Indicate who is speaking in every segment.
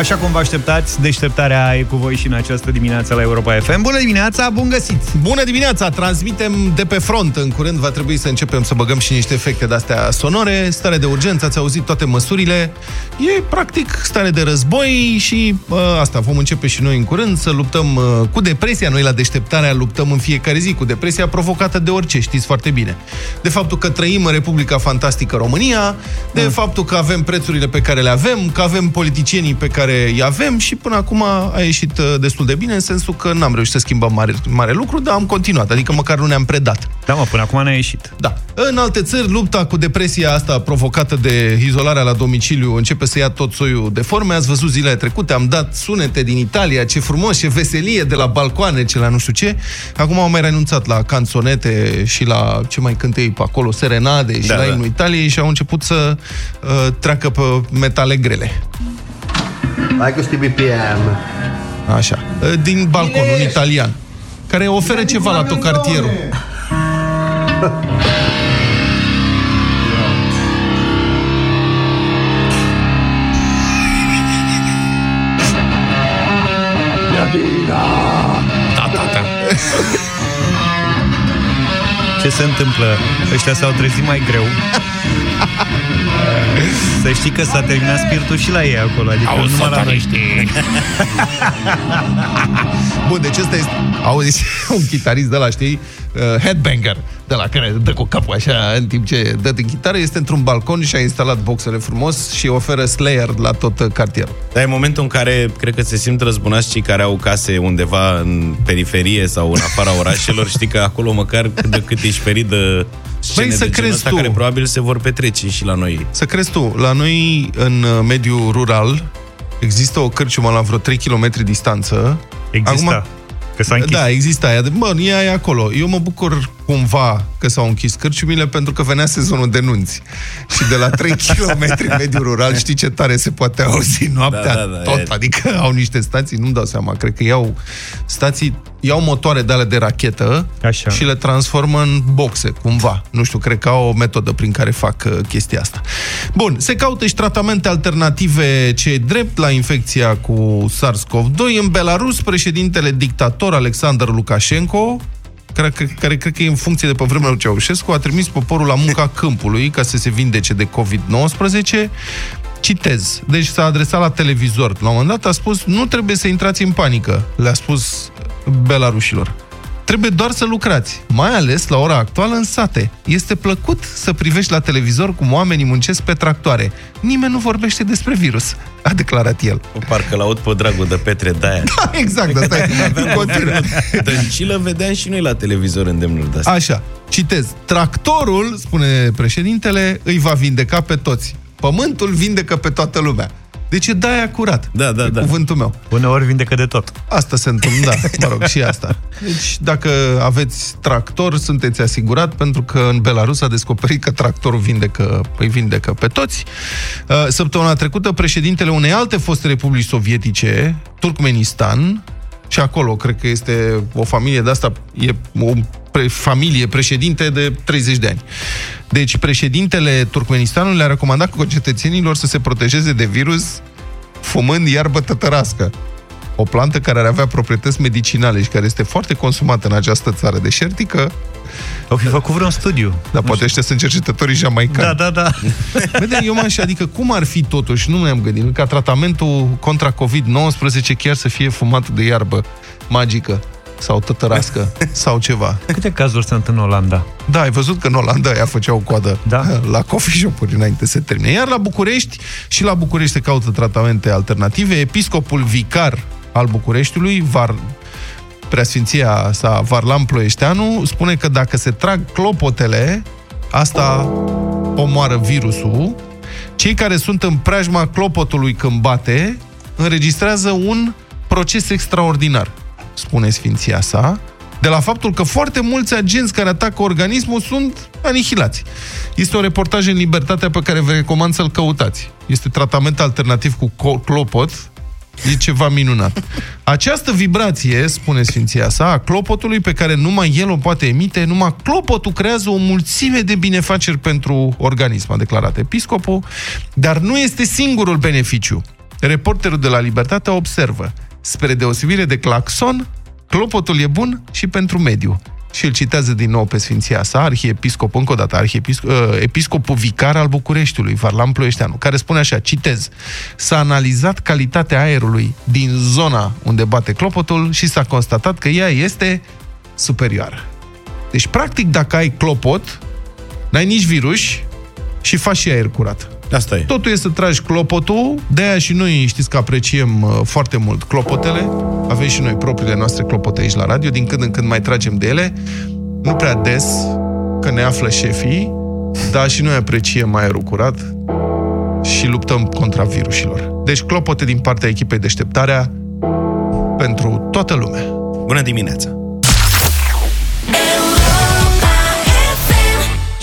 Speaker 1: Așa cum vă așteptați, deșteptarea e cu voi și în această dimineață la Europa FM. Bună dimineața, bun găsit!
Speaker 2: Bună dimineața! Transmitem de pe front. În curând va trebui să începem să băgăm și niște efecte de-astea sonore. Stare de urgență, ați auzit toate măsurile. E practic stare de război și uh, asta, vom începe și noi în curând să luptăm uh, cu depresia. Noi la deșteptarea luptăm în fiecare zi cu depresia provocată de orice, știți foarte bine. De faptul că trăim în Republica Fantastică România, de mm. faptul că avem prețurile pe care le avem, că avem politicienii pe care îi avem și până acum a ieșit uh, destul de bine, în sensul că n-am reușit să schimbăm mare, mare lucru, dar am continuat, adică măcar nu ne-am predat.
Speaker 1: Da, mă, până acum n-a ieșit.
Speaker 2: Da. În alte țări, lupta cu depresia asta provocată de izolarea la domiciliu începe să ia tot soiul de forme. Ați văzut zilele trecute, am dat sunete din Italia, ce frumos, ce veselie de la balcoane, ce la nu știu ce. Acum au mai renunțat la canțonete și la ce mai cânte ei pe acolo, serenade și da, la da. Italiei și au început să uh, treacă pe metale grele.
Speaker 3: Hai cu BPM.
Speaker 2: Așa. Din balcon, un italian, care oferă ceva la tot cartierul.
Speaker 1: Da, da, da. Ce se întâmplă? Ăștia s-au trezit mai greu Să știi că s-a terminat spiritul și la ei acolo Adică
Speaker 2: Auzi,
Speaker 1: nu numai la noi
Speaker 2: Bun, deci ăsta este... Auzi, un chitarist de la, știi? Uh, headbanger, de la care dă cu capul așa în timp ce dă din chitară, este într-un balcon și a instalat boxele frumos și oferă Slayer la tot cartierul.
Speaker 4: Dar e momentul în care cred că se simt răzbunați cei care au case undeva în periferie sau în afara orașelor. Știi că acolo măcar cât de cât ești ferit de scene
Speaker 2: Băi, să
Speaker 4: de genul
Speaker 2: crezi
Speaker 4: ăsta
Speaker 2: tu.
Speaker 4: care probabil se vor petrece și la noi.
Speaker 2: Să crezi tu, la noi în uh, mediul rural există o cărciumă la vreo 3 km distanță.
Speaker 1: Există,
Speaker 2: Acum,
Speaker 1: că s-a închis
Speaker 2: Da, există aia. Bă, ea e acolo. Eu mă bucur cumva că s-au închis cărciumile pentru că venea sezonul de nunți. Și de la 3 km în mediul rural, știi ce tare se poate auzi noaptea
Speaker 4: Da, da, da,
Speaker 2: tot.
Speaker 4: e.
Speaker 2: Adică au niște stații, nu-mi dau seama, cred că iau stații, iau motoare de ale de rachetă
Speaker 1: Așa.
Speaker 2: și le transformă în boxe, cumva. Nu știu, cred că au o metodă prin care fac uh, chestia asta. Bun, se caută și tratamente alternative ce e drept la infecția cu SARS-CoV-2. În Belarus, președintele dictator Alexander Lukashenko care, care, care cred că e în funcție de pe vremea lui Ceaușescu, a trimis poporul la munca câmpului ca să se vindece de COVID-19. Citez. Deci s-a adresat la televizor. La un moment dat a spus, nu trebuie să intrați în panică, le-a spus belarușilor. Trebuie doar să lucrați, mai ales la ora actuală în sate. Este plăcut să privești la televizor cum oamenii muncesc pe tractoare. Nimeni nu vorbește despre virus, a declarat el.
Speaker 4: Parcă l-aud pe dragul de Petre Daia.
Speaker 2: exact, asta e. Continuă.
Speaker 4: Dăncilă vedeam și noi la televizor îndemnuri de-astea.
Speaker 2: Așa, citez. Tractorul, spune președintele, îi va vindeca pe toți. Pământul vindecă pe toată lumea. Deci e daia curat.
Speaker 4: Da, da,
Speaker 2: e
Speaker 4: da.
Speaker 2: cuvântul meu.
Speaker 1: Uneori vindecă de tot
Speaker 2: Asta se întâmplă, da, mă rog, și asta. Deci, dacă aveți tractor, sunteți asigurat, pentru că în Belarus a descoperit că tractorul vindecă, îi vindecă pe toți. Uh, Săptămâna trecută, președintele unei alte foste republici sovietice, Turkmenistan, și acolo cred că este o familie de asta, e o pre- familie președinte de 30 de ani. Deci președintele Turkmenistanului le-a recomandat concetățenilor să se protejeze de virus fumând iarbă tătărască. O plantă care ar avea proprietăți medicinale și care este foarte consumată în această țară deșertică,
Speaker 1: Au fi făcut vreun studiu
Speaker 2: dar poate ăștia sunt cercetătorii jamaicani.
Speaker 1: Da, da, da
Speaker 2: Vede, eu m-aș, adică cum ar fi totuși, nu ne-am gândit, ca tratamentul contra COVID-19 chiar să fie fumat de iarbă magică sau tătărască sau ceva.
Speaker 1: Câte cazuri sunt în Olanda?
Speaker 2: Da, ai văzut că în Olanda ea făceau coadă
Speaker 1: Da.
Speaker 2: la coffee shop-uri înainte să termine. Iar la București, și la București se caută tratamente alternative. Episcopul vicar al Bucureștiului, Var, preasfinția sa Varlam Ploieșteanu, spune că dacă se trag clopotele, asta omoară virusul. Cei care sunt în preajma clopotului când bate, înregistrează un proces extraordinar, spune sfinția sa, de la faptul că foarte mulți agenți care atacă organismul sunt anihilați. Este un reportaj în Libertatea pe care vă recomand să-l căutați. Este tratament alternativ cu co- clopot E ceva minunat. Această vibrație, spune Sfinția sa, a clopotului pe care numai el o poate emite, numai clopotul creează o mulțime de binefaceri pentru organism, a declarat episcopul, dar nu este singurul beneficiu. Reporterul de la Libertate observă, spre deosebire de claxon, clopotul e bun și pentru mediu și îl citează din nou pe Sfinția sa, arhiepiscop, încă o dată, arhiepiscop, uh, episcopul vicar al Bucureștiului, Varlam Ploieșteanu, care spune așa, citez, s-a analizat calitatea aerului din zona unde bate clopotul și s-a constatat că ea este superioară. Deci, practic, dacă ai clopot, n-ai nici virus și faci și aer curat.
Speaker 4: Asta e.
Speaker 2: Totul e să tragi clopotul, de aia și noi știți că apreciem uh, foarte mult clopotele. Avem și noi propriile noastre clopote aici la radio, din când în când mai tragem de ele. Nu prea des, că ne află șefii, dar și noi apreciem aerul curat și luptăm contra virusilor. Deci clopote din partea echipei deșteptarea pentru toată lumea.
Speaker 4: Bună dimineața!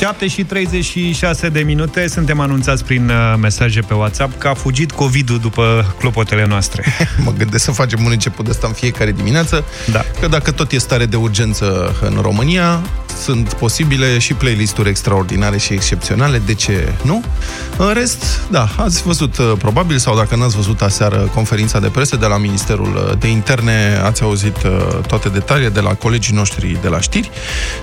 Speaker 1: 7 și 36 de minute, suntem anunțați prin uh, mesaje pe WhatsApp că a fugit COVID-ul după clopotele noastre.
Speaker 2: mă gândesc să facem un început de ăsta în fiecare dimineață,
Speaker 1: da.
Speaker 2: că dacă tot e stare de urgență în România, sunt posibile și playlisturi extraordinare și excepționale, de ce nu? În rest, da, ați văzut uh, probabil, sau dacă n-ați văzut aseară conferința de presă de la Ministerul uh, de Interne, ați auzit toate detaliile de la colegii noștri de la știri.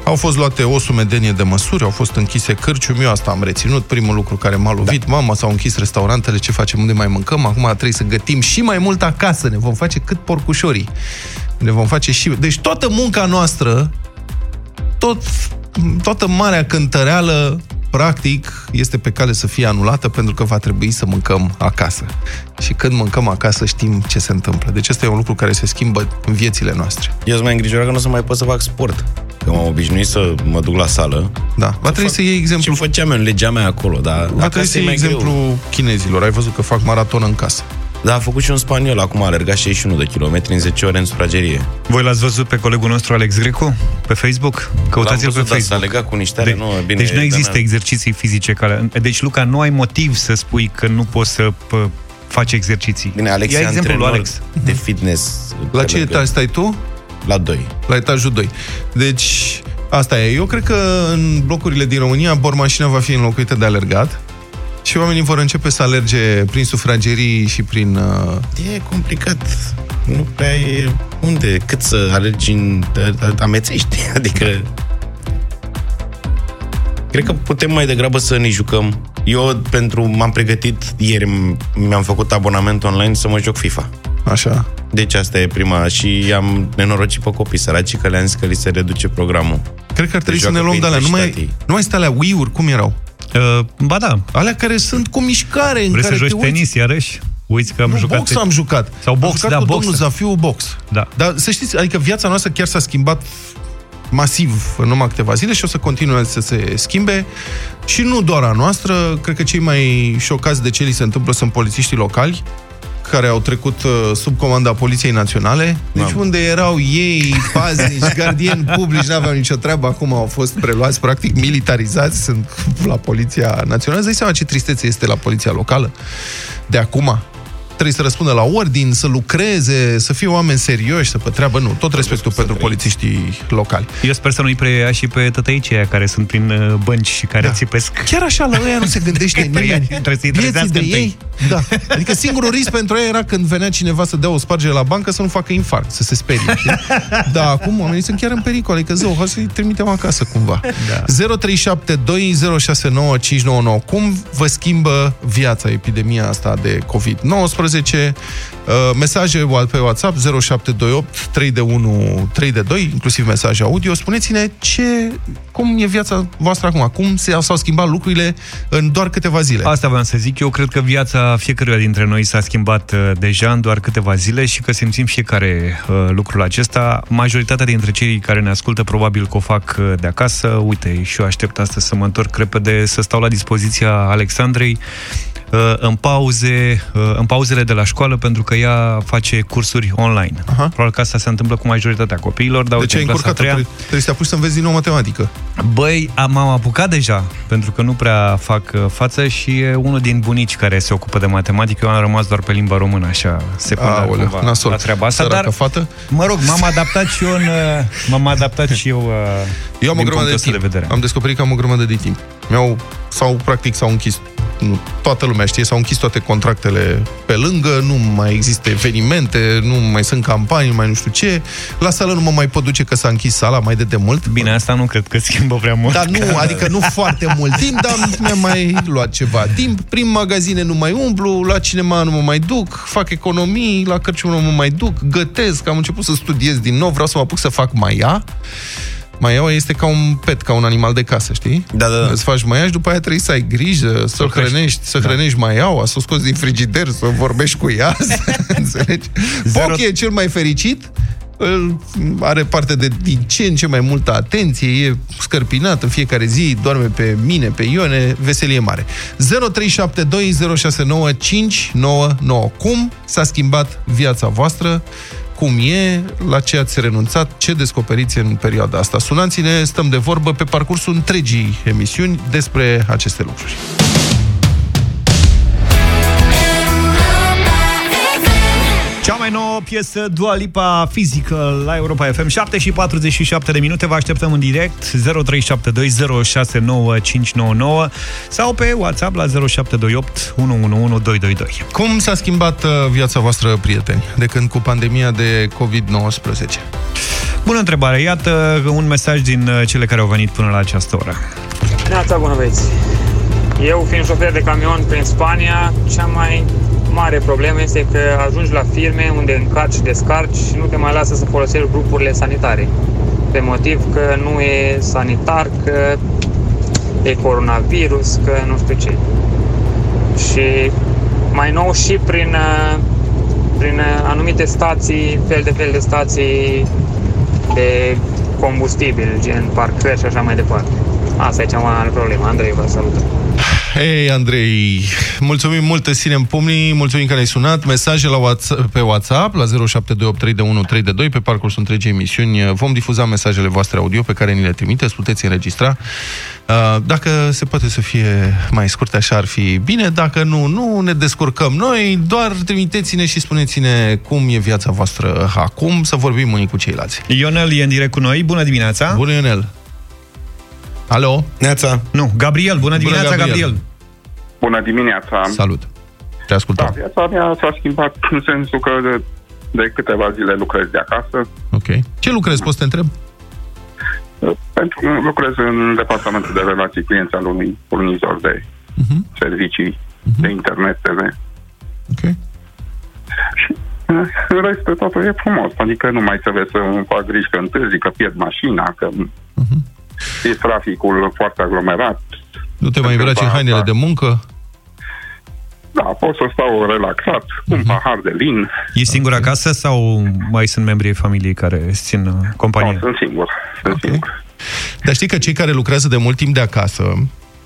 Speaker 2: Au fost luate o sumedenie de măsuri, au fost închise cârciumi, eu asta am reținut, primul lucru care m-a lovit, da. mama, s-au închis restaurantele, ce facem, unde mai mâncăm, acum trebuie să gătim și mai mult acasă, ne vom face cât porcușorii. Ne vom face și... Deci toată munca noastră, tot, toată marea cântăreală, practic, este pe cale să fie anulată pentru că va trebui să mâncăm acasă. Și când mâncăm acasă știm ce se întâmplă. Deci asta e un lucru care se schimbă în viețile noastre.
Speaker 4: Eu sunt mai îngrijorat că nu o să mai pot să fac sport. Că m-am obișnuit să mă duc la sală.
Speaker 2: Da, va trebui să iei exemplu...
Speaker 4: Și făceam eu legea mea acolo, dar
Speaker 2: va trebui să iei exemplu greu. chinezilor. Ai văzut că fac maraton în casă.
Speaker 4: Da, a făcut și un spaniol, acum a alergat 61 de kilometri în 10 ore în sufragerie.
Speaker 1: Voi l-ați văzut pe colegul nostru Alex Grecu pe Facebook? Căutați-l pe Facebook.
Speaker 4: Da, s-a legat cu niște de, nu, bine,
Speaker 1: Deci nu există exerciții fizice care... Deci, Luca, nu ai motiv să spui că nu poți să p- faci exerciții.
Speaker 4: Bine, Alex
Speaker 1: Ia
Speaker 4: e
Speaker 1: exemplul Alex.
Speaker 4: de fitness.
Speaker 2: La ce etaj stai tu?
Speaker 4: La 2.
Speaker 2: La etajul 2. Deci, asta e. Eu cred că în blocurile din România bormașina va fi înlocuită de alergat și oamenii vor începe să alerge prin sufragerii și prin... Uh...
Speaker 4: E complicat. Nu prea e... Unde? Cât să alergi în... amețești? Adică... Cred că putem mai degrabă să ne jucăm. Eu, pentru... M-am pregătit ieri, mi-am făcut abonament online să mă joc FIFA.
Speaker 2: Așa.
Speaker 4: Deci asta e prima și am nenorocit pe copii săraci că le-am zis că li se reduce programul.
Speaker 2: Cred că ar trebui să ne luăm de alea. Nu mai, nu mai stă alea Wii-uri, cum erau?
Speaker 1: Uh, ba da.
Speaker 2: Alea care sunt cu mișcare. În
Speaker 1: Vrei
Speaker 2: care
Speaker 1: să joci
Speaker 2: te uiți...
Speaker 1: tenis iarăși? Uiți că am
Speaker 2: nu,
Speaker 1: jucat...
Speaker 2: box am jucat.
Speaker 1: Sau box,
Speaker 2: am jucat
Speaker 1: da,
Speaker 2: cu
Speaker 1: box.
Speaker 2: domnul Zafiu box.
Speaker 1: Da.
Speaker 2: Dar să știți, adică viața noastră chiar s-a schimbat masiv în numai câteva zile și o să continue să se schimbe și nu doar a noastră, cred că cei mai șocați de ce li se întâmplă sunt polițiștii locali care au trecut uh, sub comanda Poliției Naționale, deci Mam. unde erau ei, paznici, gardieni publici, n-aveau nicio treabă, acum au fost preluați, practic militarizați, sunt la Poliția Națională. Îți dai seama ce tristețe este la Poliția Locală de acum? Trebuie să răspundă la ordin, să lucreze, să fie oameni serioși, să pe treabă. Nu, tot respectul pentru polițiștii locali.
Speaker 1: Eu sper să nu-i preia și pe tătăicii aia care sunt prin uh, bănci și care
Speaker 2: da.
Speaker 1: țipesc.
Speaker 2: Chiar așa, la ăia nu se gândește nimeni.
Speaker 1: Trebuie să-i
Speaker 2: Vieții de ei, da. Adică singurul risc pentru ei era când venea cineva să dea o spargere la bancă să nu facă infarct, să se sperie. da, acum oamenii sunt chiar în pericol, adică zău, hai să-i trimitem acasă cumva. Da. 0372069599 Cum vă schimbă viața epidemia asta de COVID-19? Uh, mesaje pe WhatsApp 0728 3 de 1 3 de 2, inclusiv mesaje audio. Spuneți-ne ce, cum e viața voastră acum, cum se, s-au schimbat lucrurile în doar câteva zile.
Speaker 1: Asta vreau să zic, eu cred că viața fiecăruia dintre noi s-a schimbat uh, deja în doar câteva zile și că simțim fiecare uh, lucrul acesta. Majoritatea dintre cei care ne ascultă probabil că o fac uh, de acasă. Uite, și eu aștept astăzi să mă întorc repede, să stau la dispoziția Alexandrei uh, în pauze, uh, în pauzele de la școală, pentru că ea face cursuri online.
Speaker 2: Aha.
Speaker 1: Probabil că asta se întâmplă cu majoritatea copiilor, dar
Speaker 2: De
Speaker 1: uite,
Speaker 2: ce ai
Speaker 1: în clasa a
Speaker 2: încurcat?
Speaker 1: treia-
Speaker 2: Trebuie, trebuie să te apuci să înveți din nou matematică.
Speaker 1: Băi, am- m-am apucat deja, pentru că nu prea fac uh, față și e unul din bunici care se ocupă de matematică. Eu am rămas doar pe limba română, așa, secundar
Speaker 2: Aoleu,
Speaker 1: cumva,
Speaker 2: nasol.
Speaker 1: la treaba asta.
Speaker 2: Săracă
Speaker 1: Dar,
Speaker 2: fată.
Speaker 1: mă rog, m-am adaptat și eu, în, uh, m-am adaptat și eu, uh,
Speaker 2: Eu am o
Speaker 1: din
Speaker 2: grămadă de
Speaker 1: punctul ăsta
Speaker 2: timp.
Speaker 1: de vedere.
Speaker 2: Am descoperit că am o grămadă de timp. Mi-au, sau practic s-au închis nu, toată lumea știe, s-au închis toate contractele pe lângă, nu mai există evenimente, nu mai sunt campanii, nu mai nu știu ce. La sală nu mă mai pot duce că s-a închis sala mai de demult.
Speaker 1: Bine, asta nu cred că schimbă prea mult.
Speaker 2: Dar nu, adică nu foarte mult timp, dar mi-am mai luat ceva timp. Prin magazine nu mai umblu, la cinema nu mă mai duc, fac economii, la cărciumă nu mă mai duc, gătesc, am început să studiez din nou, vreau să mă apuc să fac maia. Maiaua este ca un pet, ca un animal de casă, știi?
Speaker 4: Da, da, da.
Speaker 2: Îți faci maiaș și după aia trebuie să ai grijă, să-l
Speaker 1: crești.
Speaker 2: hrănești, să hrănești maiaua, să o scoți din frigider, să vorbești cu ea, să înțelegi?
Speaker 1: Zero-
Speaker 2: Poc e cel mai fericit, îl are parte de din ce în ce mai multă atenție, e scărpinat în fiecare zi, doarme pe mine, pe Ione, veselie mare. 0372069599. Cum s-a schimbat viața voastră? Cum e? La ce ați renunțat? Ce descoperiți în perioada asta? Sunați-ne, stăm de vorbă pe parcursul întregii emisiuni despre aceste lucruri.
Speaker 1: Mai nouă piesă, Dua Lipa Physical, la Europa FM, 7 și 47 de minute. Vă așteptăm în direct, 0372069599 sau pe WhatsApp la 0728 111222.
Speaker 2: Cum s-a schimbat uh, viața voastră, prieteni, de când cu pandemia de COVID-19?
Speaker 1: Bună întrebare, iată un mesaj din uh, cele care au venit până la această oră.
Speaker 5: Neața, bună băieți! Eu, fiind șofer de camion prin Spania, cea mai mare problemă este că ajungi la firme unde încarci și descarci și nu te mai lasă să folosești grupurile sanitare. Pe motiv că nu e sanitar, că e coronavirus, că nu știu ce. Și mai nou și prin, uh, prin uh, anumite stații, fel de fel de stații de combustibil, gen parcări și așa mai departe. Asta e cea mai mare problemă. Andrei, vă salut.
Speaker 2: Hei, Andrei, mulțumim mult, te ținem pumnii, mulțumim că ne-ai sunat. Mesaje la WhatsApp, pe WhatsApp la 07283132 pe parcursul întregii emisiuni. Vom difuza mesajele voastre audio pe care ni le trimiteți, puteți înregistra. Uh, Dacă se poate să fie mai scurte, așa ar fi bine. Dacă nu, nu ne descurcăm noi, doar trimiteți-ne și spuneți-ne cum e viața voastră acum, să vorbim unii cu ceilalți.
Speaker 1: Ionel e în direct cu noi, bună dimineața!
Speaker 2: Bună, Ionel! Alo?
Speaker 4: Neața.
Speaker 1: Nu, Gabriel, bună dimineața,
Speaker 2: Gabriel.
Speaker 1: Gabriel!
Speaker 6: Bună dimineața!
Speaker 2: Salut! Te
Speaker 6: Da,
Speaker 2: ascultăm.
Speaker 6: viața mea s-a schimbat în sensul că de, de câteva zile lucrez de acasă.
Speaker 2: Ok. Ce lucrezi? Poți să te întreb?
Speaker 6: Pentru că lucrez în departamentul de relații clienți al unui furnizor de
Speaker 2: Mhm.
Speaker 6: servicii de internet TV.
Speaker 2: Ok.
Speaker 6: Și eh, în rest totul e frumos. Adică nu mai trebuie să îmi fac griji că întârzi, că pierd mașina, că e traficul foarte aglomerat.
Speaker 2: Nu te mai îmbraci în
Speaker 6: Da,
Speaker 2: hainele
Speaker 6: da.
Speaker 2: de muncă?
Speaker 6: Da, pot să stau relaxat, cu un pahar de lin.
Speaker 1: Ești singur acasă sau mai sunt membrii ai familiei care îți țin uh, companie?
Speaker 6: Nu, sunt singur. Sunt
Speaker 2: Ok.
Speaker 6: singur.
Speaker 2: Dar știi că cei care lucrează de mult timp de acasă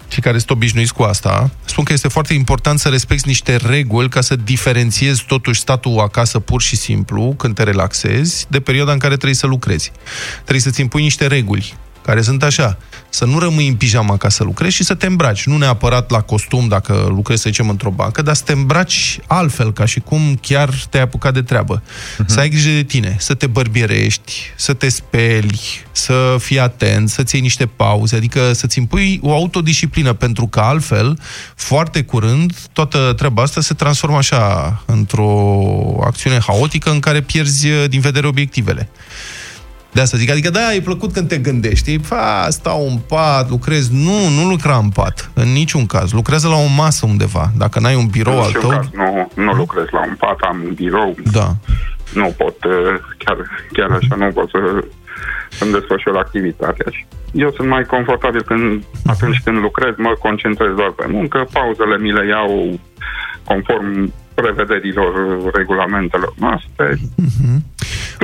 Speaker 2: și care sunt obișnuiți cu asta, spun că este foarte important să respecti niște reguli ca să diferențiezi totuși statul acasă pur și simplu, când te relaxezi, de perioada în care trebuie să lucrezi. Trebuie să-ți impui niște reguli care sunt așa, să nu rămâi în pijama ca să lucrezi și să te îmbraci. Nu neapărat la costum dacă lucrezi, să zicem, într-o bancă, dar să te îmbraci altfel, ca și cum chiar te-ai apucat de treabă. Uh-huh. Să ai grijă de tine, să te bărbierești, să te speli, să fii atent, să-ți iei niște pauze, adică să-ți impui o autodisciplină, pentru că altfel, foarte curând, toată treaba asta se transformă așa într-o acțiune haotică în care pierzi uh, din vedere obiectivele. De asta zic, adică da, e plăcut când te gândești, fa, stau în pat, lucrez. Nu, nu lucra în pat, în niciun caz. Lucrează la o masă undeva. Dacă n-ai un birou
Speaker 6: În
Speaker 2: al
Speaker 6: niciun
Speaker 2: tău...
Speaker 6: caz nu, nu lucrez la un pat, am un birou,
Speaker 2: Da.
Speaker 6: nu pot, eh, chiar, chiar așa nu pot să îmi desfășur activitatea. Și Eu sunt mai confortabil când, atunci când lucrez, mă concentrez doar pe muncă, pauzele mi le iau conform prevederilor regulamentelor noastre.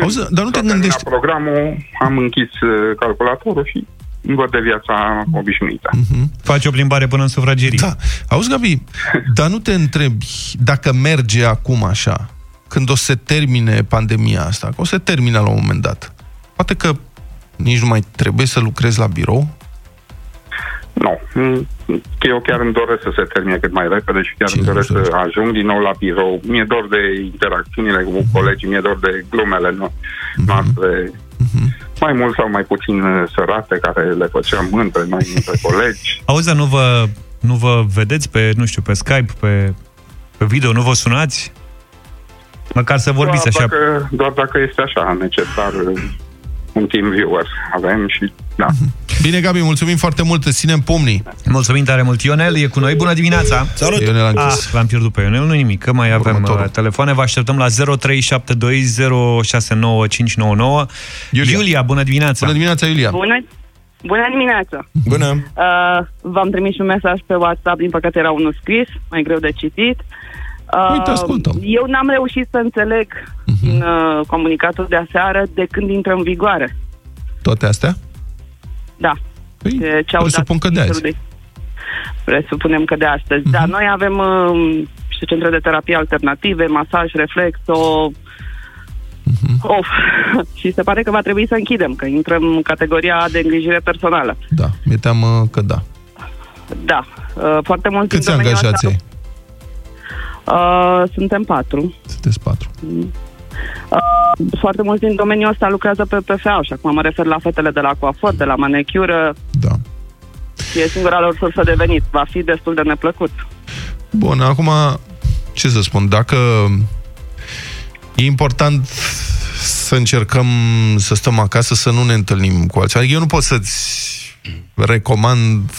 Speaker 2: Auzi, dar nu te
Speaker 6: S-a terminat
Speaker 2: gândești...
Speaker 6: programul, am închis eh, calculatorul și văd de viața obișnuită.
Speaker 1: Faci o plimbare până în sufragerie.
Speaker 2: Da. Auzi, Gabi, dar nu te întrebi dacă merge acum așa, când o să se termine pandemia asta, că o să se termine la un moment dat. Poate că nici nu mai trebuie să lucrezi la birou?
Speaker 6: Nu. Mm, Eu chiar îmi doresc să se termine cât mai repede și chiar
Speaker 2: Cine
Speaker 6: îmi doresc
Speaker 2: nu-și
Speaker 6: să
Speaker 2: dorește?
Speaker 6: ajung din nou la birou. Mi-e dor de interacțiunile cu colegii, mi-e dor de glumele no- noastre, mai mult sau mai puțin uh, sărate, care le făceam între noi, între colegi.
Speaker 1: Auzi, dar nu vă, nu vă vedeți pe, nu știu, pe Skype, pe, pe video, nu vă sunați? Măcar să vorbiți
Speaker 6: doar,
Speaker 1: așa.
Speaker 6: Dacă, doar dacă este așa necesar uh, un team viewer avem și da.
Speaker 2: Bine, Gabi, mulțumim foarte mult, îți ținem pumnii.
Speaker 1: Mulțumim tare mult. Ionel e cu noi. Bună dimineața!
Speaker 4: Salut!
Speaker 2: Ionel a
Speaker 1: Ah,
Speaker 2: închis.
Speaker 1: l-am pierdut pe Ionel, nu nimic, că mai avem
Speaker 2: Următorul.
Speaker 1: uh, telefoane. Vă așteptăm la 0372069599.
Speaker 2: Iulia.
Speaker 1: Iulia, bună dimineața!
Speaker 2: Bună dimineața, Iulia.
Speaker 7: Bună, bună dimineața!
Speaker 4: Bună!
Speaker 7: Uh, v-am trimis un mesaj pe WhatsApp, din păcate era unul scris, mai greu de citit. Uh,
Speaker 2: Uite, ascultăm.
Speaker 7: Eu n-am reușit să înțeleg uh-huh. din uh, comunicatul de aseară de când intră în vigoare.
Speaker 2: Toate astea?
Speaker 7: Da.
Speaker 2: Păi,
Speaker 7: De ce au
Speaker 2: presupun
Speaker 7: dat
Speaker 2: că de azi.
Speaker 7: titlul Presupunem că de astăzi. Uh-huh. Da, noi avem uh, știu, centre de terapie alternative, masaj, reflex, o... Uh-huh. Of. și se pare că va trebui să închidem, că intrăm în categoria de îngrijire personală.
Speaker 2: Da, mi-e teamă că da.
Speaker 7: Da. Uh, foarte mult
Speaker 2: Câți
Speaker 7: în domeniul
Speaker 2: angajați ai?
Speaker 7: ăsta- Uh, suntem patru.
Speaker 2: Sunteți patru.
Speaker 7: Foarte mulți din domeniul ăsta lucrează pe PFA și acum mă refer la fetele de la coafor, de la manicură.
Speaker 2: Da.
Speaker 7: E singura lor sursă de venit. Va fi destul de neplăcut.
Speaker 2: Bun, acum, ce să spun, dacă e important să încercăm să stăm acasă, să nu ne întâlnim cu alții. Adică eu nu pot să-ți recomand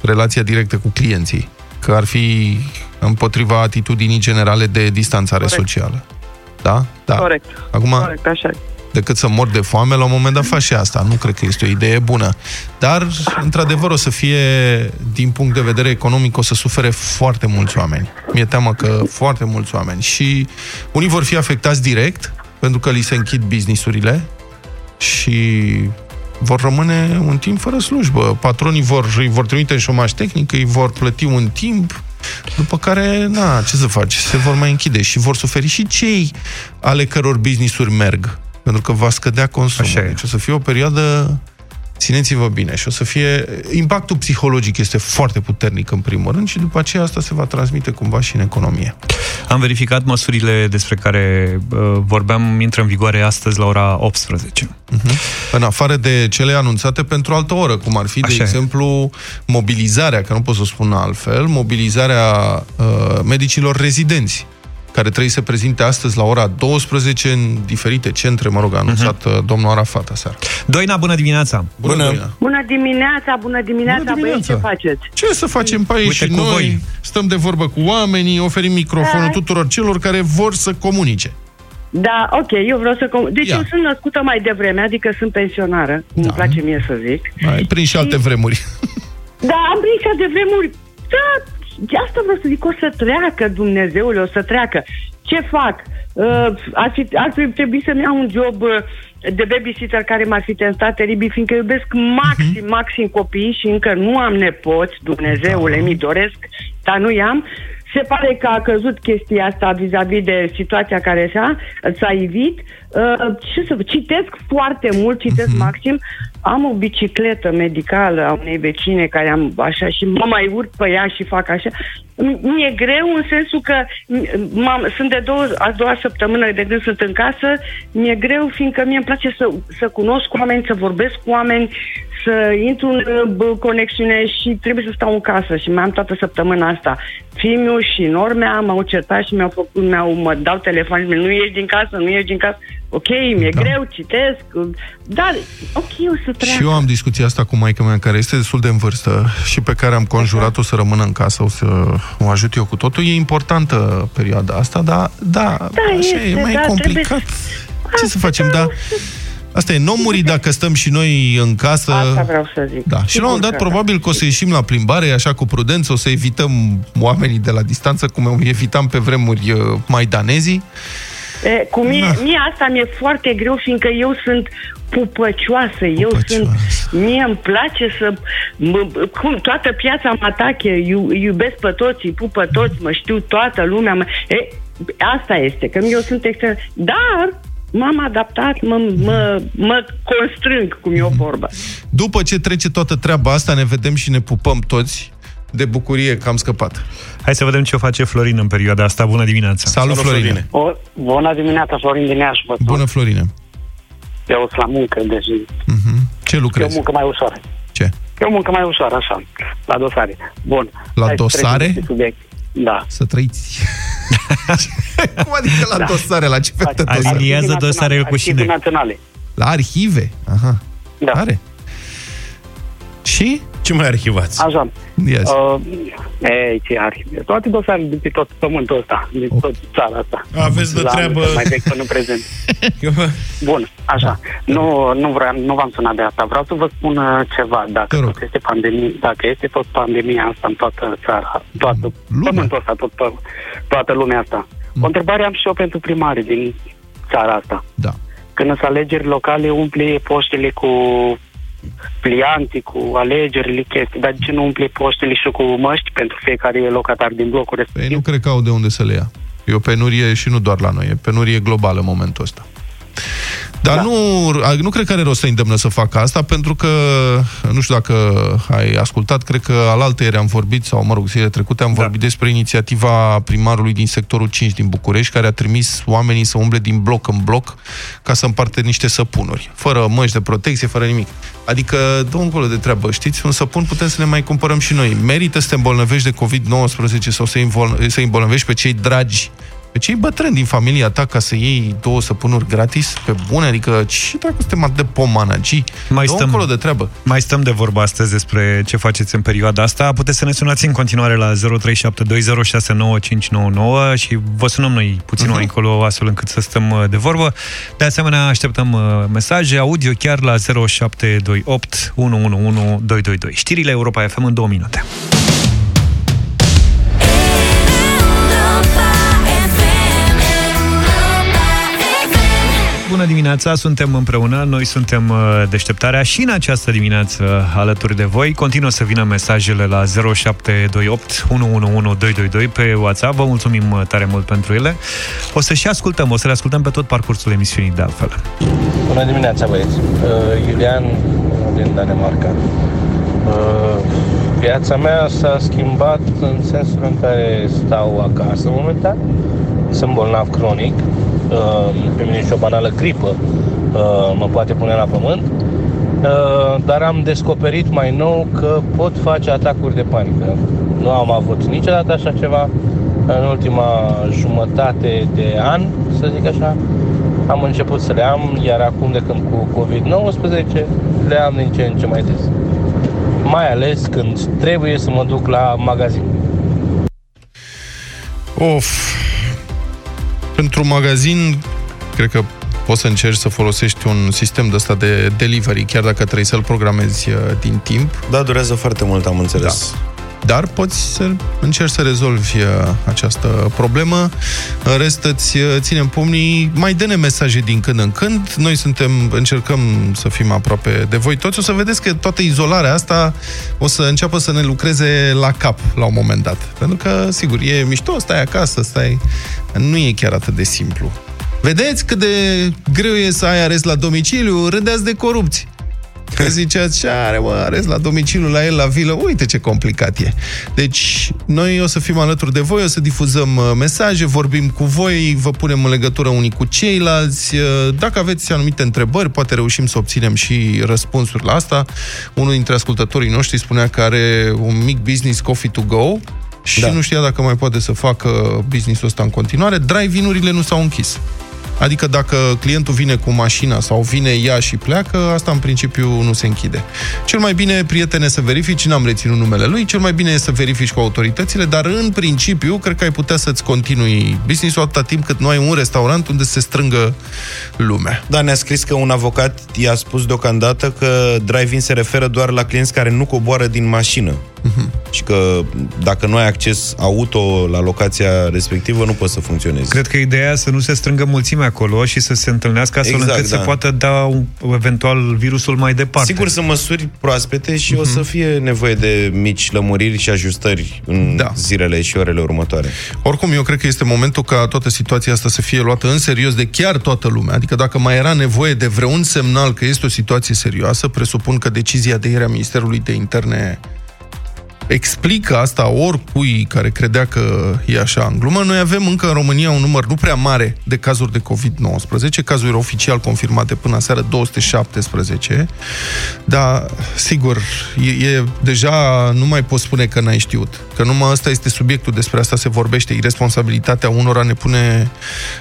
Speaker 2: relația directă cu clienții, că ar fi împotriva atitudinii generale de distanțare
Speaker 7: Corect.
Speaker 2: socială. Da? Da.
Speaker 7: Corect.
Speaker 2: Acum,
Speaker 7: Corect, așa e.
Speaker 2: decât să mor de foame, la un moment dat faci și asta. Nu cred că este o idee bună. Dar, într-adevăr, o să fie, din punct de vedere economic, o să sufere foarte mulți oameni. Mi-e teamă că foarte mulți oameni. Și unii vor fi afectați direct, pentru că li se închid businessurile și vor rămâne un timp fără slujbă. Patronii vor, îi vor trimite în șomaj tehnic, îi vor plăti un timp, după care, na, ce să faci? Se vor mai închide și vor suferi și cei ale căror business-uri merg. Pentru că va scădea consumul.
Speaker 1: Așa e.
Speaker 2: Deci o să fie o perioadă țineți-vă bine și o să fie... Impactul psihologic este foarte puternic în primul rând și după aceea asta se va transmite cumva și în economie.
Speaker 1: Am verificat măsurile despre care uh, vorbeam, intră în vigoare astăzi la ora 18.
Speaker 2: În afară de cele anunțate pentru altă oră, cum ar fi, de
Speaker 1: Așa e.
Speaker 2: exemplu, mobilizarea, că nu pot să o spun altfel, mobilizarea uh, medicilor rezidenți care trebuie să prezinte astăzi la ora 12 în diferite centre, mă rog, a anunțat uh domnul Arafat aseară.
Speaker 1: Doina, bună dimineața!
Speaker 4: Bună.
Speaker 2: Doina.
Speaker 8: Bună dimineața, bună dimineața,
Speaker 2: Bună
Speaker 8: băieți, ce
Speaker 2: dimineața.
Speaker 8: faceți?
Speaker 2: Ce să facem pe aici
Speaker 1: Uite,
Speaker 2: și
Speaker 1: cu
Speaker 2: noi?
Speaker 1: voi.
Speaker 2: Stăm de vorbă cu oamenii, oferim microfonul
Speaker 8: Da.
Speaker 2: tuturor celor care vor să comunice.
Speaker 8: Da, ok, eu vreau să... Com- deci
Speaker 2: Ia.
Speaker 8: eu sunt născută mai devreme, adică sunt pensionară, cum
Speaker 2: Da.
Speaker 8: îmi place mie să zic.
Speaker 2: Ai prins și alte vremuri.
Speaker 8: Da, am prins de vremuri. Da, de asta vreau să zic, o să treacă, Dumnezeule, o să treacă. Ce fac? Uh, ar, fi, ar fi trebui să-mi iau un job uh, de babysitter care m-ar fi tentat teribil, fiindcă iubesc maxim, maxim copiii și încă nu am nepoți, Dumnezeule, mi doresc, dar nu i-am. Se pare că a căzut chestia asta vis-a-vis de situația care s-a, s-a ivit. Uh, ce să citesc foarte mult, citesc maxim. Am o bicicletă medicală a unei vecine care am așa și mă mai urc pe ea și fac așa. Mi- Mi-e greu în sensul că m-am, sunt de două, a doua săptămână de când sunt în casă, mi-e greu fiindcă mie îmi place să, să cunosc oameni, să vorbesc cu oameni, să intru în uh, bă, conexiune și trebuie să stau în casă și mai am toată săptămâna asta. Fimiu și Normea m-au certat și mi-au făcut, mi-au, mă dau telefon, nu ieși din casă, nu ieși din casă. Ok, mi-e
Speaker 2: Da.
Speaker 8: greu, citesc, dar ok, o să treacă.
Speaker 2: Și eu am discuția asta cu maica mea, care este destul de în vârstă și pe care am conjurat-o să rămână în casă, o să o ajut eu cu totul. E importantă perioada asta, dar da,
Speaker 8: Da,
Speaker 2: așa
Speaker 8: este,
Speaker 2: e mai
Speaker 8: da,
Speaker 2: complicat.
Speaker 8: trebuie
Speaker 2: Ce să facem, da? Asta e, nu muri dacă stăm și noi în casă.
Speaker 8: Asta vreau să zic.
Speaker 2: Da, și la un moment dat
Speaker 8: Sigur că da.
Speaker 2: probabil că o să ieșim la plimbare, așa cu prudență, o să evităm oamenii de la distanță, cum evitam pe vremuri uh, maidanezii.
Speaker 8: E, cu mine, mie asta mi-e foarte greu, fiindcă eu sunt pupăcioasă. Eu sunt... Mie îmi place să... Mă, cum, toată piața mă atache, iu, iubesc pe toți, îi pup pe toți, mă știu toată lumea. Mă, e, asta este, că eu sunt extrem... Dar m-am adaptat, mă, mă, mă constrâng, cum e o vorbă.
Speaker 2: După ce trece toată treaba asta, ne vedem și ne pupăm toți de bucurie că am scăpat.
Speaker 1: Hai să vedem ce o face Florin în perioada asta. Bună dimineața!
Speaker 2: Salut, Salut Florine!
Speaker 9: O, bună dimineața, Florin din Iași. Vă
Speaker 2: Bună, Florine!
Speaker 9: Eu sunt la muncă, deci...
Speaker 2: Uh-huh. Ce lucrezi?
Speaker 9: E o muncă mai ușoară.
Speaker 2: Ce?
Speaker 9: E o muncă mai ușoară, așa, la dosare. Bun.
Speaker 2: La Hai dosare?
Speaker 9: Da.
Speaker 2: Să trăiți. Cum adică la da. dosare? La ce fel de
Speaker 1: dosare? Aliniază dosarele cu șine.
Speaker 9: naționale.
Speaker 2: La arhive? Aha.
Speaker 9: Da.
Speaker 2: Are. Și?
Speaker 4: Ce mai arhivați?
Speaker 9: Așa.
Speaker 2: Yes.
Speaker 9: Uh, ei, ce arhive. Toate dosarele de pe tot pământul ăsta, de oh. tot țara asta.
Speaker 4: Aveți de treabă...
Speaker 9: Mai vechi până în prezent. Bun, așa. Da. Nu, nu, vreau, nu v-am sunat de asta. Vreau să vă spun uh, ceva. Dacă tot este pandemie, dacă este tot pandemia asta în toată țara, toată lumea. pământul ăsta, tot, toată lumea asta. Mm. O întrebare am și eu pentru primari din țara asta.
Speaker 2: Da.
Speaker 9: Când sunt alegeri locale, umple poștele cu plianții, cu alegerile, chestii, dar de ce nu umple poștele și cu măști pentru fiecare locatar din blocul respectiv?
Speaker 2: Păi nu cred că au de unde să le ia. E o penurie și nu doar la noi, e penurie globală în momentul ăsta. Dar da. nu, nu cred că are rost să îndemnă să facă asta, pentru că, nu știu dacă ai ascultat, cred că alaltă ieri am vorbit, sau mă rog, zilele trecute am da. vorbit despre inițiativa primarului din sectorul 5 din București, care a trimis oamenii să umble din bloc în bloc ca să împarte niște săpunuri, fără măști de protecție, fără nimic. Adică, dă de treabă, știți, un săpun putem să ne mai cumpărăm și noi. Merită să te îmbolnăvești de COVID-19 sau să îmbolnăvești pe cei dragi pe cei bătrâni din familia ta ca să iei două săpunuri gratis pe bune, adică ce dacă suntem atât de pomanagi? Mai stăm, de treabă.
Speaker 1: Mai stăm de vorbă astăzi despre ce faceți în perioada asta. Puteți să ne sunați în continuare la 0372069599 și vă sunăm noi puțin uh-huh. mai încolo astfel încât să stăm uh, de vorbă. De asemenea, așteptăm uh, mesaje audio chiar la 0728 111222. Știrile Europa FM în două minute. Bună dimineața, suntem împreună, noi suntem uh, deșteptarea și în această dimineață alături de voi. Continuă să vină mesajele la 0728 111222 pe WhatsApp. Vă mulțumim uh, tare mult pentru ele. O să și ascultăm, o să le ascultăm pe tot parcursul emisiunii de altfel.
Speaker 10: Bună dimineața, băieți. Uh, Iulian din Danemarca. Uh, viața mea s-a schimbat în sensul în care stau acasă momentan. Sunt bolnav cronic Uh, pe mine și o banală gripă uh, mă poate pune la pământ, uh, dar am descoperit mai nou că pot face atacuri de panică. Nu am avut niciodată așa ceva. În ultima jumătate de an, să zic așa, am început să le am, iar acum de când cu COVID-19 le am din ce în ce mai des. Mai ales când trebuie să mă duc la magazin.
Speaker 2: Of, pentru magazin, cred că poți să încerci să folosești un sistem de ăsta de delivery, chiar dacă trebuie să-l programezi uh, din timp.
Speaker 4: Da, durează foarte mult, am înțeles.
Speaker 2: Da. Dar poți să încerci să rezolvi uh, această problemă. În rest, îți uh, ținem pumnii, mai dă-ne mesaje din când în când. Noi suntem, încercăm să fim aproape de voi toți. O să vedeți că toată izolarea asta o să înceapă să ne lucreze la cap la un moment dat. Pentru că, sigur, e mișto, stai acasă, stai... Nu e chiar atât de simplu. Vedeți cât de greu e să ai arest la domiciliu? Râdeați de corupți. Că ziceați, ce are, mă, arest la domiciliu la el, la vilă, uite ce complicat e. Deci, noi o să fim alături de voi, o să difuzăm uh, mesaje, vorbim cu voi, vă punem în legătură unii cu ceilalți. Uh, dacă aveți anumite întrebări, poate reușim să obținem și răspunsuri la asta. Unul dintre ascultătorii noștri spunea că are un mic business coffee to go, și da. nu știa dacă mai poate să facă business-ul ăsta în continuare. Drive-in-urile nu s-au închis. Adică dacă clientul vine cu mașina sau vine ea și pleacă, asta în principiu nu se închide. Cel mai bine, prietene, să verifici, n-am reținut numele lui, cel mai bine e să verifici cu autoritățile, dar în principiu, cred că ai putea să-ți continui business-ul atâta timp cât nu ai un restaurant unde se strângă lumea.
Speaker 4: Da, ne-a scris că un avocat i-a spus deocamdată că drive-in se referă doar la clienți care nu coboară din mașină. Uh-huh și că dacă nu ai acces auto la locația respectivă, nu poți să funcționezi.
Speaker 1: Cred că ideea e să nu se strângă mulțimea acolo și să se întâlnească astfel
Speaker 4: Exact,
Speaker 1: încât
Speaker 4: da.
Speaker 1: să poată da un, eventual virusul mai departe.
Speaker 4: Sigur sunt măsuri proaspete și uh-huh. o
Speaker 2: Mhm.
Speaker 4: să fie nevoie de mici lămuriri și ajustări în da. zilele și orele următoare.
Speaker 2: Oricum, eu cred că este momentul ca toată situația asta să fie luată în serios de chiar toată lumea. Adică dacă mai era nevoie de vreun semnal că este o situație serioasă, presupun că decizia de ieri a Ministerului de Interne explică asta oricui care credea că e așa în glumă. Noi avem încă în România un număr nu prea mare de cazuri de COVID-19, cazuri oficial confirmate până seară 217, dar sigur, e, e, deja nu mai poți spune că n-ai știut, că numai asta este subiectul, despre asta se vorbește, irresponsabilitatea unora ne pune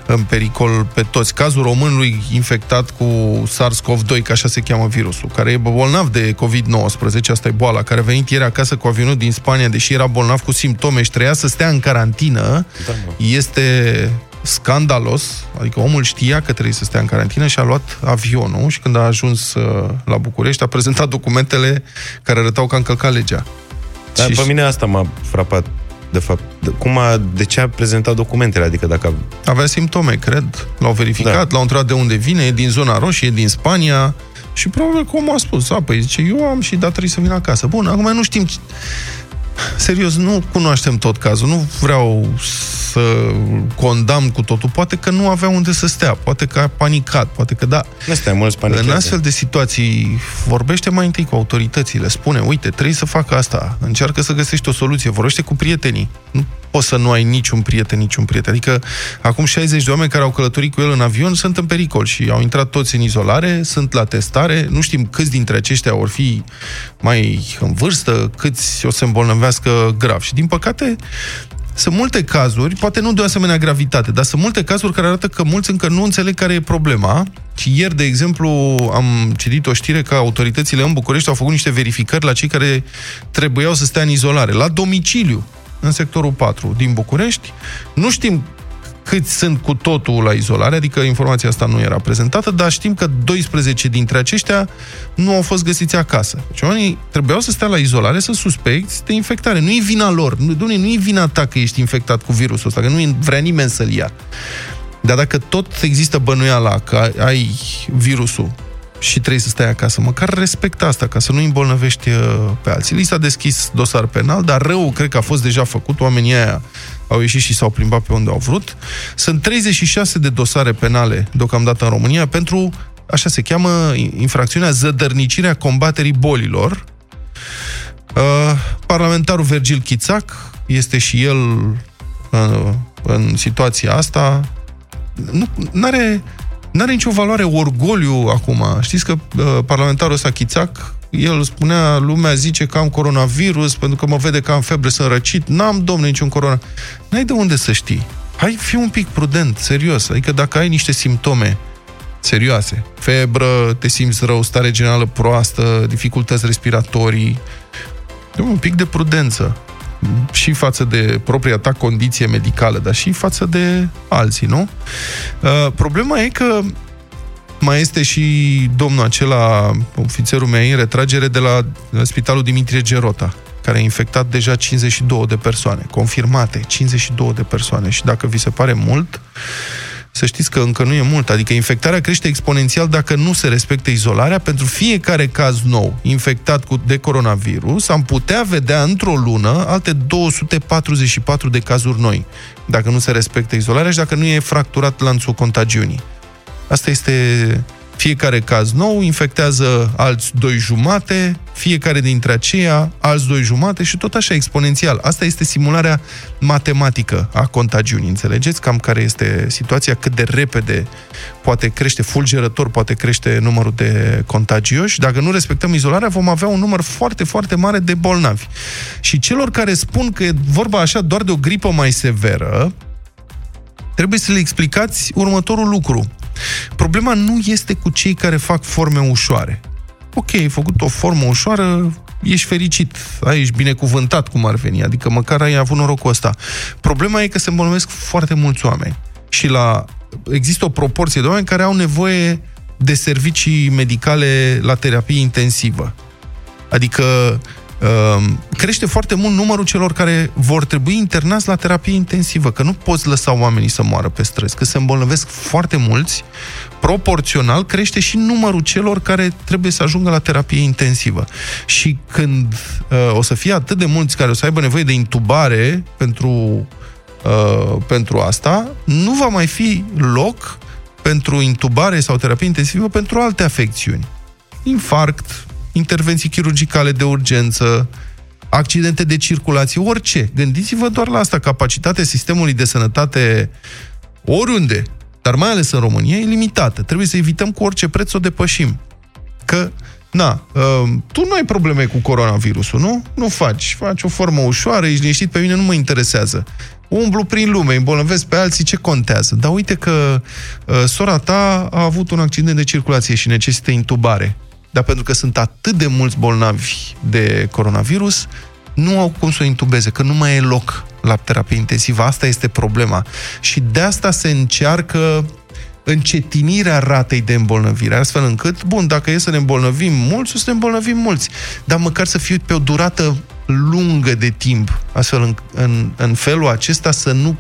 Speaker 2: în pericol pe toți. Cazul românului infectat cu SARS-CoV-2, că așa se cheamă virusul, care e bolnav de COVID-19, asta e boala, care a venit ieri acasă cu avionul din Spania, deși era bolnav cu simptome și treia să stea în carantină,
Speaker 4: Da,
Speaker 2: este scandalos, adică omul știa că trebuie să stea în carantină și a luat avionul și când a ajuns uh, la București a prezentat documentele care arătau că a încălcat legea.
Speaker 4: Dar
Speaker 2: Și-
Speaker 4: pe mine asta m-a frapat, de fapt. De, cum a, de ce a prezentat documentele? Adică dacă...
Speaker 2: Avea simptome, cred. L-au verificat, da. l-au întrebat de unde vine, e din zona roșie, e din Spania și probabil că omul a spus, a, păi zice, eu am și da, trebuie să vin acasă. Bun, acum nu știm... ce- Serios, nu cunoaștem tot cazul, nu vreau să condamn cu totul. Poate că nu avea unde să stea, poate că a panicat, poate că da.
Speaker 4: Astea, mulți panichează.
Speaker 2: În astfel de situații, vorbește mai întâi cu autoritățile, spune, uite, trebuie să facă asta, încearcă să găsești o soluție, vorbește cu prietenii. Nu poți să nu ai niciun prieten, niciun prieten. Adică, acum 60 de oameni care au călătorit cu el în avion sunt în pericol și au intrat toți în izolare, sunt la testare, nu știm câți dintre aceștia vor fi mai în vârstă, câți o să îmbolnăvească grav. Și, din păcate, sunt multe cazuri, poate nu de o asemenea gravitate, dar sunt multe cazuri care arată că mulți încă nu înțeleg care e problema. Și ieri, de exemplu, am citit o știre că autoritățile în București au făcut niște verificări la cei care trebuiau să stea în izolare, la domiciliu, în sectorul 4 din București. Nu știm câți sunt cu totul la izolare, adică informația asta nu era prezentată, dar știm că 12 dintre aceștia nu au fost găsiți acasă. Deci oamenii trebuiau să stea la izolare, să suspecți de infectare. Nu e vina lor. Nu, dom'le, nu e vina ta că ești infectat cu virusul ăsta, că nu vrea nimeni să-l ia. Dar dacă tot există bănuiala că ai virusul și trebuie să stai acasă, măcar respectă asta, ca să nu îi îmbolnăvești uh, pe alții. Li s-a deschis dosar penal, dar rău cred că a fost deja făcut. Oamenii aia au ieșit și s-au plimbat pe unde au vrut. Sunt 36 de dosare penale deocamdată în România pentru, așa se cheamă, infracțiunea zădărnicirea combaterii bolilor. Uh, parlamentarul Virgil Chițac este și el uh, în situația asta. Nu are N-are nicio valoare orgoliu acum. Știți că uh, parlamentarul ăsta Chițac, el spunea, lumea zice că am coronavirus, pentru că mă vede că am febră, sunt răcit. N-am, domnule, niciun corona. N-ai de unde să știi. Hai, fii un pic prudent, serios. Adică dacă ai niște simptome serioase, febră, te simți rău, stare generală proastă, dificultăți respiratorii, un pic de prudență și față de propria ta condiție medicală, dar și față de alții, nu? Uh, problema e că mai este și domnul acela, ofițerul meu în retragere de la Spitalul Dimitrie Gerota, care a infectat deja 52 de persoane, confirmate, 52 de persoane. Și dacă vi se pare mult, să știți că încă nu e mult. Adică infectarea crește exponențial dacă nu se respectă izolarea. Pentru fiecare caz nou infectat cu de coronavirus, am putea vedea într-o lună alte 244 de cazuri noi, dacă nu se respectă izolarea și dacă nu e fracturat lanțul contagiunii. Asta este fiecare caz nou infectează alți doi jumate, fiecare dintre aceia alți doi jumate și tot așa exponențial. Asta este simularea matematică a contagiunii. Înțelegeți cam care este situația, cât de repede poate crește, fulgerător poate crește numărul de contagioși. Dacă nu respectăm izolarea, vom avea un număr foarte, foarte mare de bolnavi. Și celor care spun că e vorba așa doar de o gripă mai severă, trebuie să le explicați următorul lucru. Problema nu este cu cei care fac forme ușoare. Ok, ai făcut o formă ușoară, ești fericit, ai, ești binecuvântat cum ar veni, adică măcar ai avut norocul ăsta. Problema e că se îmbolnăvesc foarte mulți oameni și la există o proporție de oameni care au nevoie de servicii medicale la terapie intensivă. Adică uh, crește foarte mult numărul celor care vor trebui internați la terapie intensivă, că nu poți lăsa oamenii să moară pe străzi, că se îmbolnăvesc foarte mulți, proporțional crește și numărul celor care trebuie să ajungă la terapie intensivă. Și când uh, o să fie atât de mulți care o să aibă nevoie de intubare pentru, uh, pentru asta, nu va mai fi loc pentru intubare sau terapie intensivă pentru alte afecțiuni. Infarct, intervenții chirurgicale de urgență, accidente de circulație, orice. Gândiți-vă doar la asta. Capacitatea sistemului de sănătate oriunde, dar mai ales în România, e limitată. Trebuie să evităm cu orice preț să o depășim. Că, na, uh, tu nu ai probleme cu coronavirusul, nu? Nu faci. Faci o formă ușoară, ești liniștit, pe mine nu mă interesează. Umblu prin lume, îmbolnăvesc pe alții, ce contează? Dar uite că uh, sora ta a avut un accident de circulație și necesită intubare. Dar pentru că sunt atât de mulți bolnavi de coronavirus, nu au cum să o intubeze, că nu mai e loc la terapie intensivă. Asta este problema. Și de asta se încearcă încetinirea ratei de îmbolnăvire, astfel încât, bun, dacă e să ne îmbolnăvim mulți, o să ne îmbolnăvim mulți, dar măcar să fie pe o durată lungă de timp, astfel în, în, în felul acesta să nu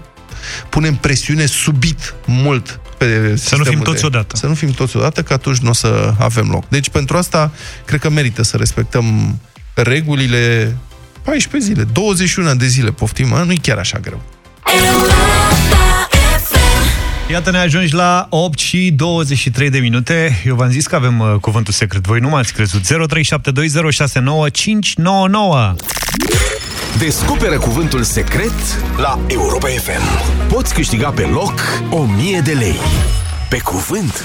Speaker 2: punem presiune subit mult pe
Speaker 1: Să nu fim
Speaker 2: sistemul
Speaker 1: toți
Speaker 2: de,
Speaker 1: odată.
Speaker 2: Să nu fim toți odată, că atunci nu o să avem loc. Deci pentru asta, cred că merită să respectăm regulile 14 zile, 21 de zile, poftim, mă? nu-i chiar așa greu.
Speaker 1: Iată ne ajungi la 8 și 23 de minute. Eu v-am zis că avem uh, cuvântul secret. Voi nu m-ați crezut. 0372069599.
Speaker 11: Descoperă cuvântul secret la Europa FM. Poți câștiga pe loc 1000 de lei. Pe cuvânt.